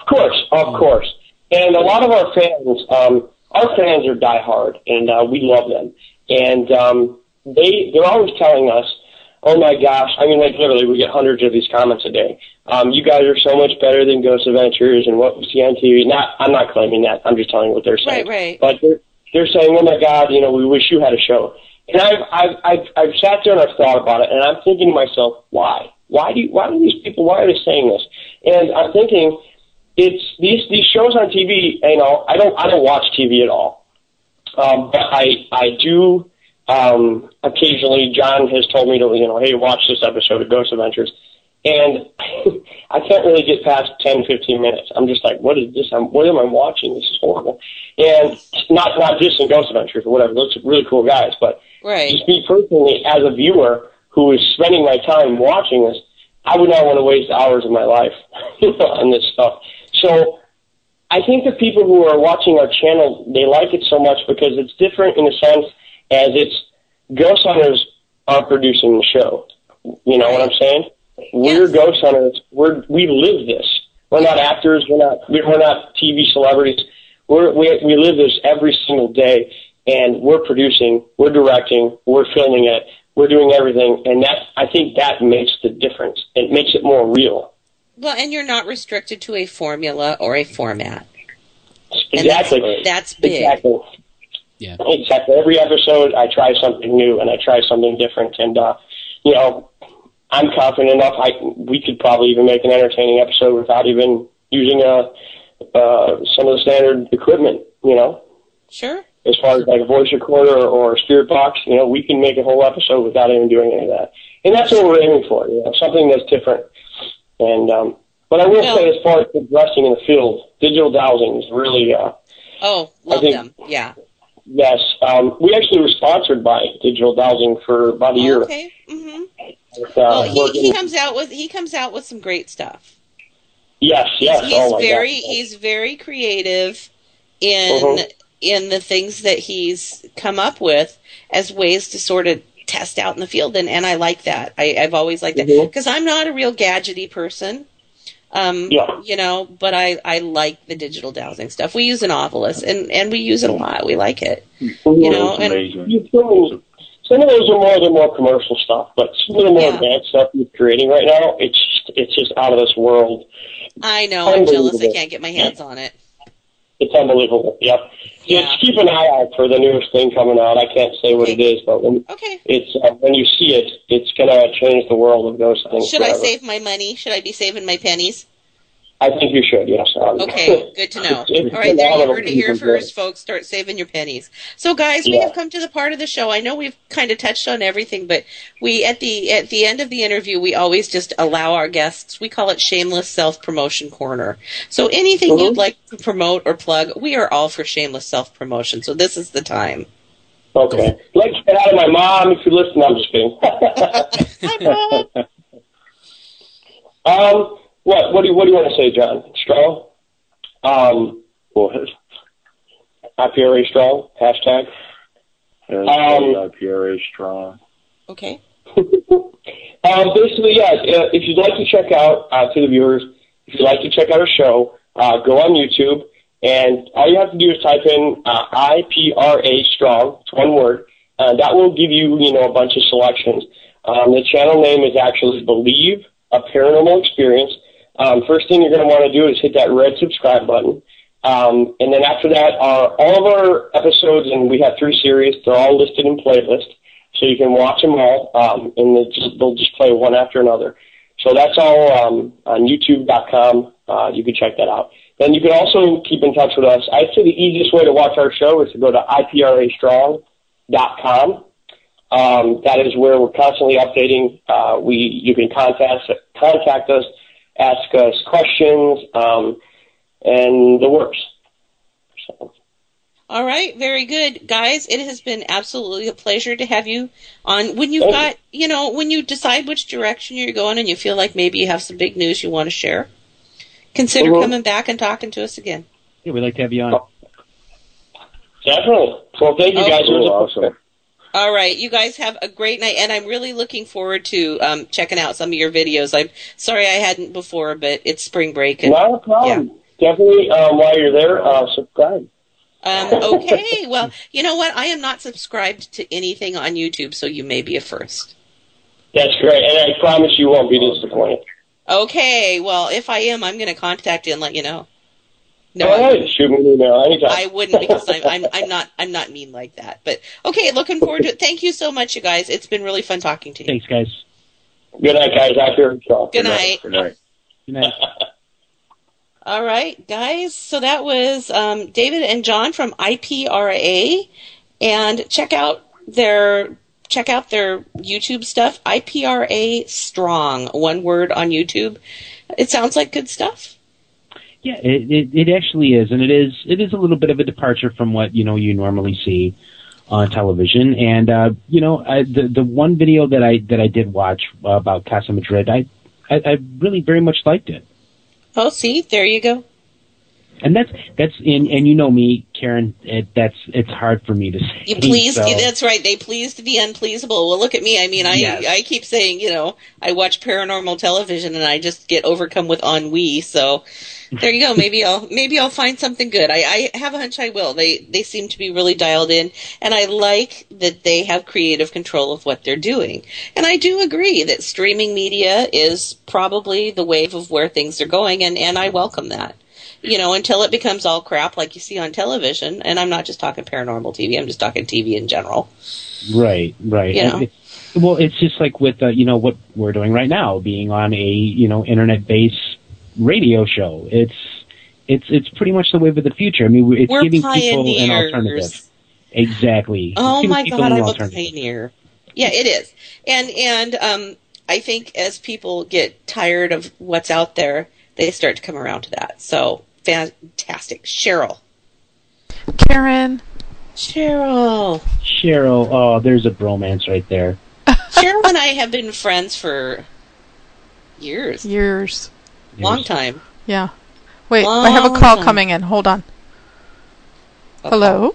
Of course, of course. And a lot of our fans, um, our fans are diehard, and uh, we love them. And um, they they're always telling us, "Oh my gosh!" I mean, like literally, we get hundreds of these comments a day. Um, you guys are so much better than Ghost Adventures and what we see on TV. Not, I'm not claiming that. I'm just telling you what they're saying. Right, right. But they're they're saying, "Oh my God!" You know, we wish you had a show. And I've I've I've, I've sat there and I've thought about it, and I'm thinking to myself, why? Why do you, why do these people? Why are they saying this? And I'm thinking, it's these these shows on TV. You know, I don't I don't watch TV at all, um, but I I do um, occasionally. John has told me to you know, hey, watch this episode of Ghost Adventures, and *laughs* I can't really get past 10, 15 minutes. I'm just like, what is this? I'm, what am I watching? This is horrible. And not not just in Ghost Adventures or whatever. Those are really cool guys, but Right. just me personally, as a viewer who is spending my time watching this, I would not want to waste hours of my life *laughs* on this stuff. So I think the people who are watching our channel, they like it so much because it's different in a sense as it's ghost hunters are producing the show. You know what I'm saying? We're ghost hunters. We're we live this. We're not actors. We're not we're not TV celebrities. We're, we we live this every single day, and we're producing, we're directing, we're filming it, we're doing everything, and that I think that makes the difference. It makes it more real. Well, and you're not restricted to a formula or a format. And Exactly. that's- that's big. Exactly. Yeah. Exactly. Every episode, I try something new and I try something different, and uh, you know, I'm confident enough. I we could probably even make an entertaining episode without even using uh, uh, some of the standard equipment. You know, Sure. as far as like a voice recorder or a spirit box, you know, we can make a whole episode without even doing any of that. And that's what we're aiming for, you know, something that's different. And um but I will say as far as progressing in the field, digital dowsing is really uh Oh, love think- them. Yeah. Yes. Um, we actually were sponsored by Digital Dowsing for about a year. Okay. Mm-hmm. With, uh, Well, he, he comes out with he comes out with some great stuff. yes, yes. He's oh my very God. he's very creative in Mhm. in the things that he's come up with as ways to sort of test out in the field, and, and I like that. I, I've always liked that Mhm. because I'm not a real gadgety person. Um, Yeah. you know, but I, I like the digital dowsing stuff. We use an Ovilus and, and we use it a lot. We like it. You know, and You feel- some of those are more the more commercial stuff, but some of the more Yeah. advanced stuff you're creating right now, it's just, it's just out of this world. I know I'm jealous I can't get my hands on it. It's unbelievable. Yep. Yeah. Just keep an eye out for the newest thing coming out. I can't say what it is, but when Okay. it's uh, when you see it, it's gonna change the world of those things. Should I save my money? Should I be saving my pennies? I think you should. Yes. *laughs* Okay, good to know. All right, there you heard it here first, folks. Start saving your pennies. So, guys, we Yeah. have come to the part of the show. I know we've kind of touched on everything, but we at the at the end of the interview, we always just allow our guests. We call it shameless self promotion corner. So, anything Mm-hmm. you'd like to promote or plug, we are all for shameless self promotion. So, this is the time. Okay. Like get out of my mom if you listen. I'm just kidding. *laughs* *laughs* Hi, mom. um, what what do you what do you want to say, John? Strong. Um, What? IPRA strong hashtag. Um, IPRA strong. Okay. *laughs* Um, basically, yeah. uh, If you'd like to check out uh, to the viewers, if you'd like to check out our show, uh, go on YouTube, and all you have to do is type in uh, IPRA Strong. It's one word. Uh, that will give you, you know, a bunch of selections. Um, the channel name is actually Believe a Paranormal Experience. Um, first thing you're going to want to do is hit that red subscribe button. Um, and then after that, are all of our episodes, and we have three series. They're all listed in playlist, so you can watch them all, um, and they'll just, they'll just play one after another. So that's all um, on YouTube.com. Uh, you can check that out. Then you can also keep in touch with us. I'd say the easiest way to watch our show is to go to iprastrong.com. Um, that is where we're constantly updating. Uh, we you can contact contact us, ask us questions, um, and the works. All right, very good, guys. It has been absolutely a pleasure to have you on. When you've got, you know, when you decide which direction you're going, and you feel like maybe you have some big news you want to share, consider coming back and talking to us again. Yeah, we'd like to have you on. Definitely. Well, thank you Oh, guys. It was a awesome. All right, you guys have a great night, and I'm really looking forward to um, checking out some of your videos. I'm sorry I hadn't before, but it's spring break. And, Not a problem. Definitely, um, while you're there, uh, subscribe. um, okay, *laughs* well, you know what? I am not subscribed to anything on YouTube, so you may be a first. That's great, and I promise you won't be disappointed. Okay, well, if I am, I'm going to contact you and let you know. No, All I- right, shoot me an email anytime. I wouldn't because I'm, I'm I'm not I'm not mean like that. But okay, looking forward to it. Thank you so much, you guys. It's been really fun talking to you. Thanks, guys. Good night, guys. I feel strong. Good night. Good night. Good night. *laughs* All right, guys. So that was um, David and John from IPRA, and check out their check out their YouTube stuff. IPRA Strong, one word on YouTube. It sounds like good stuff. Yeah, it, it it actually is, and it is it is a little bit of a departure from what you know you normally see on television. And uh, you know, I, the the one video that I that I did watch uh, about Casa Madrid, I, I I really very much liked it. Oh, see, there you go. And that's that's and and you know me, Karen. It, that's it's hard for me to say. You pleased. so- That's right. They pleased the unpleasable. Well, look at me. I mean, I Yes. I keep saying, you know, I watch paranormal television and I just get overcome with ennui. So there you go. *laughs* Maybe I'll maybe I'll find something good. I, I have a hunch I will. They they seem to be really dialed in, and I like that they have creative control of what they're doing. And I do agree that streaming media is probably the wave of where things are going, and and I welcome that you know, until it becomes all crap like you see on television. And I'm not just talking paranormal TV, I'm just talking TV in general. Right, right. You know? It- well, it's just like with uh, you know what we're doing right now, being on a you know internet based radio show. It's it's it's pretty much the wave of the future. I mean, it's We're giving people an pioneers. alternative. Exactly. Oh my God, I'm a pioneer. Yeah, it is. And, and, um, I think as people get tired of what's out there, they start to come around to that. So fantastic. Cheryl. Karen, Cheryl. Cheryl, oh, there's a bromance right there. *laughs* Cheryl and I have been friends for years. Years. Long time. Yeah. Wait, I have a call time. coming in. Hold on. Hello?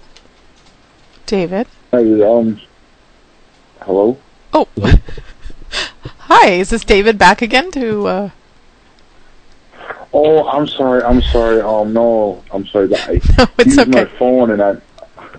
David? Hi, um, hello? Oh. *laughs* Hi, is this David back again to uh Oh, I'm sorry. I'm sorry. Um, no, I'm sorry. I *laughs* it's used my phone and I.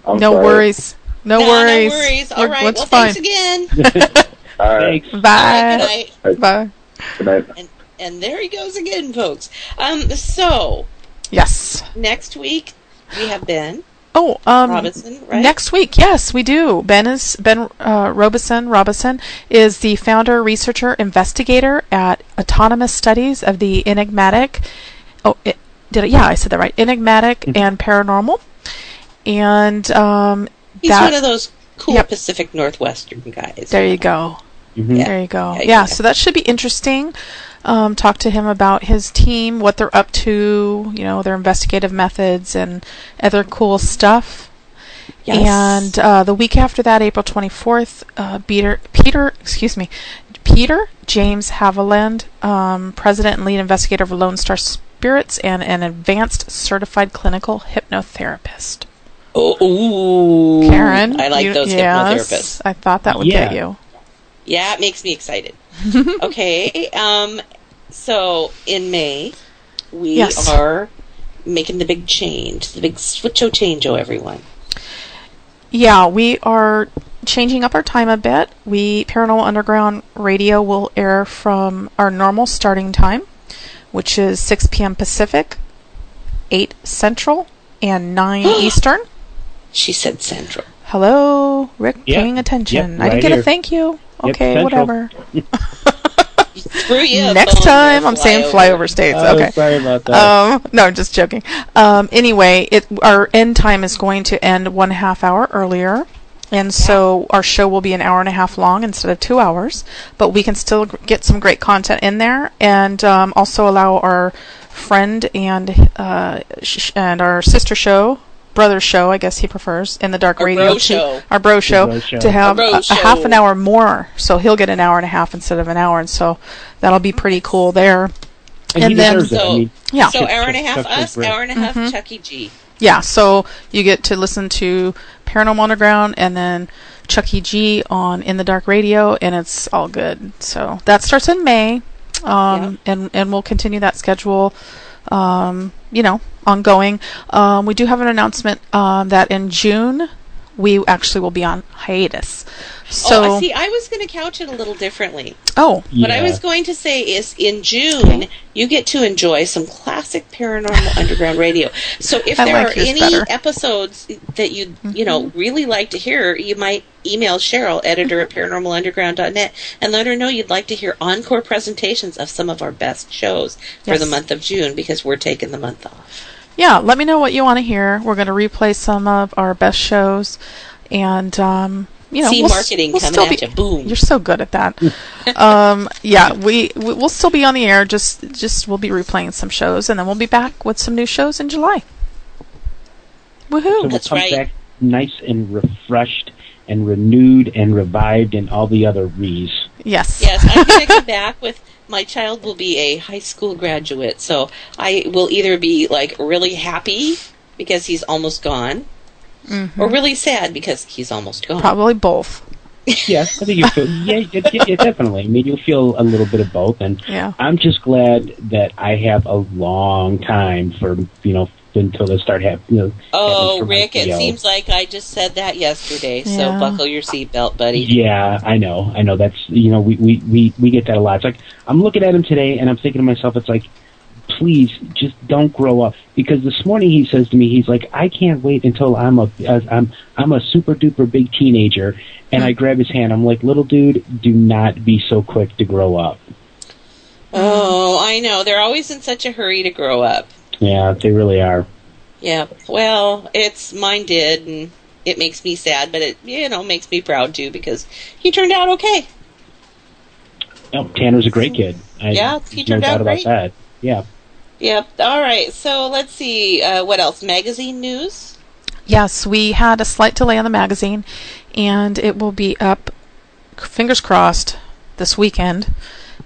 I'm no sorry. worries. No No, worries. No worries. All We're- right. Well, fine. thanks again. *laughs* All right. Bye. All right, good night. Bye. Good night. And, and there he goes again, folks. Um, so Yes. next week we have Ben. Oh, um, Robinson, right? next week, yes, we do. Ben is Ben uh, Robison. Robison is the founder, researcher, investigator at Autonomous Studies of the Enigmatic. Oh, it, did I, yeah, I said that right. Enigmatic and paranormal, and um, He's that, one of those cool Yep. Pacific Northwestern guys. There you go. Yeah. There you go. Yeah, Yeah, yeah. so that should be interesting. Um, talk to him about his team, what they're up to, you know, their investigative methods and other cool stuff. Yes. And uh, the week after that, April 24th, uh, Peter, Peter, excuse me, Peter James Haviland, um, president and lead investigator of Lone Star Spirits and an advanced certified clinical hypnotherapist. Oh, ooh. Karen, I like you- those yes, hypnotherapists. I thought that would Yeah. get you. Yeah, it makes me excited. *laughs* okay. Um, so in May, we Yes. are making the big change, the big switcho changeo, everyone. Yeah, we are changing up our time a bit. We Paranormal Underground Radio will air from our normal starting time, which is 6 p.m. Pacific, 8 Central, and 9 *gasps* Eastern. She said Central. Hello, Rick, Yep. paying attention. Yep, I didn't right get a thank you. Okay, Central. whatever. *laughs* Threw you Next time, I'm saying flyover states. Oh, okay. sorry about that. Um, no, I'm just joking. Um, anyway, it our end time is going to end one half hour earlier, and so our show will be an hour and a half long instead of two hours. But we can still get some great content in there, and um, also allow our friend and uh, sh- and our sister show. Brother show, I guess he prefers in the dark Our radio. bro to- show. Our bro show, bro show. to have Our bro a, a half an hour more, so he'll get an hour and a half instead of an hour, and so that'll be pretty cool there. And, and he then- deserves it. I So, mean, Yeah. so hour and a half Chuck us, great. hour and a half Mhm. Chucky G. Yeah, so you get to listen to Paranormal Underground and then Chucky G on In the Dark Radio, and it's all good. So that starts in May, um, and and we'll continue that schedule. Um, you know, ongoing. Um, we do have an announcement um, that in June we actually will be on hiatus. So oh, see. I was going to couch it a little differently. oh, What I was going to say is in June, you get to enjoy some classic paranormal *laughs* underground radio. So if I there like are any better. Mm-hmm. episodes that you, you know, really like to hear, you might email Cheryl, editor at *laughs* paranormalunderground.net, and let her know you'd like to hear encore presentations of some of our best shows for Yes. the month of June because we're taking the month off. yeah, let me know what you want to hear. We're going to replay some of our best shows, and um, you know, See we'll s- marketing we'll coming still at be- you. Boom. You're so good at that. *laughs* um, yeah, we we- we'll still be on the air. Just just we'll be replaying some shows, and then we'll be back with some new shows in July. So Woohoo! we'll That's come right. back nice and refreshed and renewed and revived and all the other re's. Yes. Yes, I'm going *laughs* to come back with my child will be a high school graduate, so I will either be like really happy because he's almost gone, Mhm. or really sad because he's almost gone. Probably both. *laughs* Yes, I think you feel. Yeah, yeah, yeah, yeah, definitely. I mean, you'll feel a little bit of both, and Yeah. I'm just glad that I have a long time for you know until they start having you know. Oh, having for my Rick, it seems like I just said that yesterday. So buckle your seatbelt, buddy. Yeah, I know, I know. That's you know, we we we we get that a lot. It's like I'm looking at him today, and I'm thinking to myself, it's like, please, just don't grow up. Because this morning he says to me, he's like, I can't wait until I'm a as I'm I'm a super duper big teenager, and I grab his hand. I'm like, little dude, do not be so quick to grow up. Oh, I know. They're always in such a hurry to grow up. Yeah, they really are. Yeah. Well, it's mine did, and it makes me sad, but it you know makes me proud too because he turned out okay. Oh, Tanner's a great kid. I, Yeah, he there's no turned out doubt about great. that. Yeah. Yep. All right. So let's see. Uh, what else? Magazine news. Yes, we had a slight delay on the magazine, and it will be up, fingers crossed, this weekend.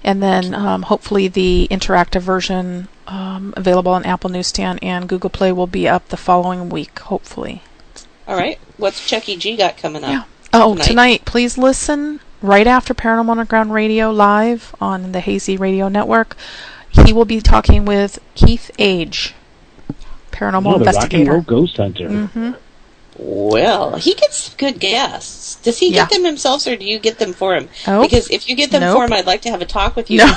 And then um, hopefully the interactive version um, available on Apple Newsstand and Google Play will be up the following week, hopefully. All right. What's Chucky G got coming up? Yeah. Oh, tonight. tonight please listen right after Paranormal Underground Radio live on the Hazy Radio Network. He will be talking with Keith Age, paranormal Oh, the rock and investigator. roll ghost hunter. hmm Well, he gets good guests. Does he Yeah. get them himself, or do you get them for him? Oh. Because if you get them Nope. for him, I'd like to have a talk with you. No.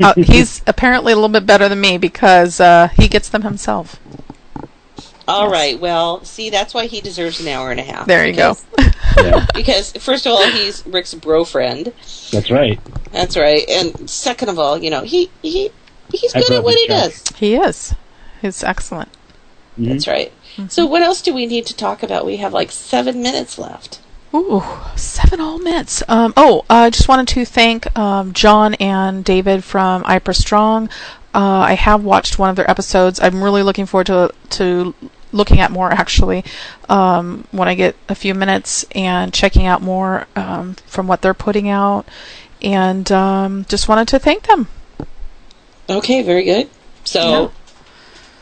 *laughs* uh, he's apparently a little bit better than me because uh, he gets them himself. All right. Well, see, that's why he deserves an hour and a half. There you go. Yeah, *laughs* Because first of all, he's Rick's bro friend. that's right. That's right. And second of all, you know, he he he's I good at what he check. does. He is. He's excellent. Mhm. That's right. So what else do we need to talk about? We have like seven minutes left. Ooh, seven whole minutes. Um, oh, I just wanted to thank um, John and David from IPRA Strong. Uh, I have watched one of their episodes. I'm really looking forward to to looking at more actually um, when I get a few minutes and checking out more um, from what they're putting out. And um, just wanted to thank them. Okay, very good. So,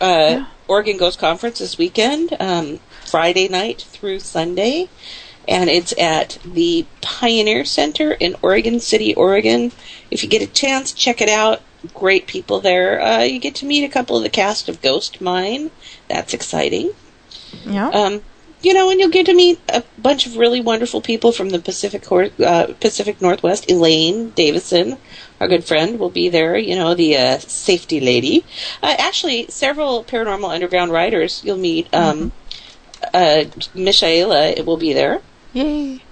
uh, Oregon Ghost Conference this weekend, um, Friday night through Sunday, and it's at the Pioneer Center in Oregon City, Oregon. If you get a chance, check it out. Great people there. Uh, you get to meet a couple of the cast of Ghost Mine. That's exciting. Yeah. Um, you know, and you'll get to meet a bunch of really wonderful people from the Pacific uh, Pacific Northwest. Elaine Davison, our good friend, will be there. You know, the uh, safety lady. Uh, actually, several paranormal underground writers you'll meet. Um, uh, Michaela will be there. Yay.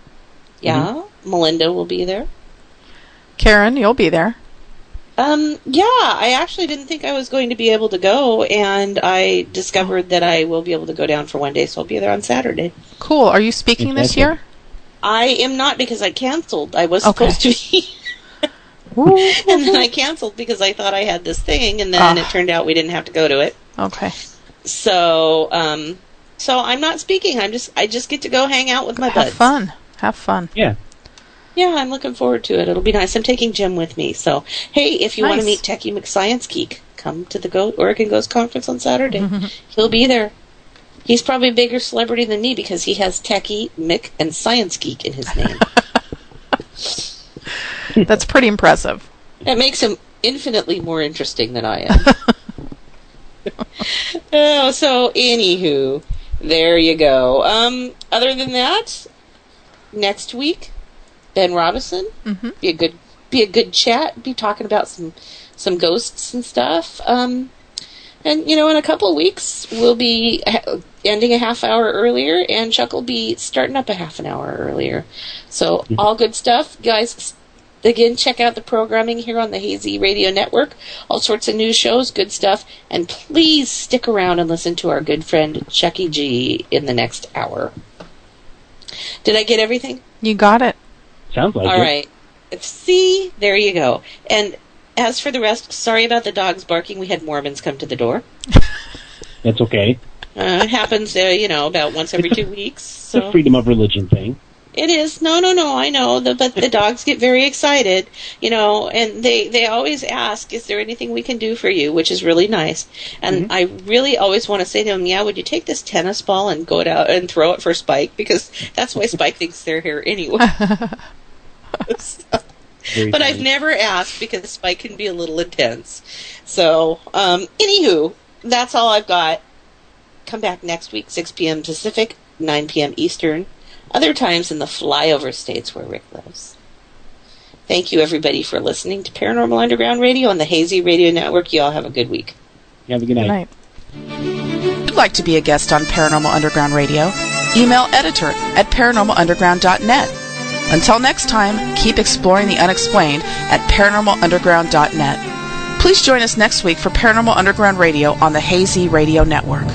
Yeah, Melinda will be there. Karen, you'll be there. Um, yeah, I actually didn't think I was going to be able to go, and I discovered that I will be able to go down for one day, so I'll be there on Saturday. Cool. Are you speaking this year? I am not because I canceled. I was Okay. supposed to be. *laughs* and then I canceled because I thought I had this thing, and then Ah. it turned out we didn't have to go to it. Okay. So, um, so I'm not speaking. I'm just I just get to go hang out with my Have buds. fun. Have fun. Yeah. Yeah, I'm looking forward to it. It'll be nice. I'm taking Jim with me. So, hey, if you want to meet Techie McScience Geek, come to the Go- Oregon Ghost Conference on Saturday. *laughs* He'll be there. He's probably a bigger celebrity than me because he has Techie, Mick, and Science Geek in his name. *laughs* That's pretty impressive. That makes him infinitely more interesting than I am. *laughs* oh, so anywho, there you go. Um, other than that, next week, Ben Robinson Mm-hmm. be a good be a good chat. Be talking about some some ghosts and stuff. Um, and you know, in a couple of weeks, we'll be ending a half hour earlier, and Chuck will be starting up a half an hour earlier. So all good stuff, guys. Again, check out the programming here on the Hazy Radio Network. All sorts of news shows, good stuff. And please stick around and listen to our good friend Chucky G in the next hour. Did I get everything? You got it. Sounds like All it. right. See, there you go. And as for the rest, sorry about the dogs barking. We had Mormons come to the door. *laughs* That's okay. Uh, it happens, uh, you know, about once every two weeks. It's a freedom of religion thing. it is. No, no, no. I know. The, but the dogs get very excited, you know, and they they always ask, "Is there anything we can do for you?" Which is really nice. And I really always want to say to them, "Yeah, would you take this tennis ball and go it out and throw it for Spike? Because that's why Spike thinks they're here anyway." *laughs* *laughs* Very but I've never asked because Spike can be a little intense. So, um, anywho, that's all I've got. Come back next week, 6 p.m. Pacific, 9 p.m. Eastern. Other times in the flyover states where Rick lives. Thank you, everybody, for listening to Paranormal Underground Radio on the Hazy Radio Network. You all have a good week. You Have a good night. If you'd like to be a guest on Paranormal Underground Radio, email editor at paranormalunderground.net. Until next time, keep exploring the unexplained at paranormalunderground.net. Please join us next week for Paranormal Underground Radio on the Hazy Radio Network.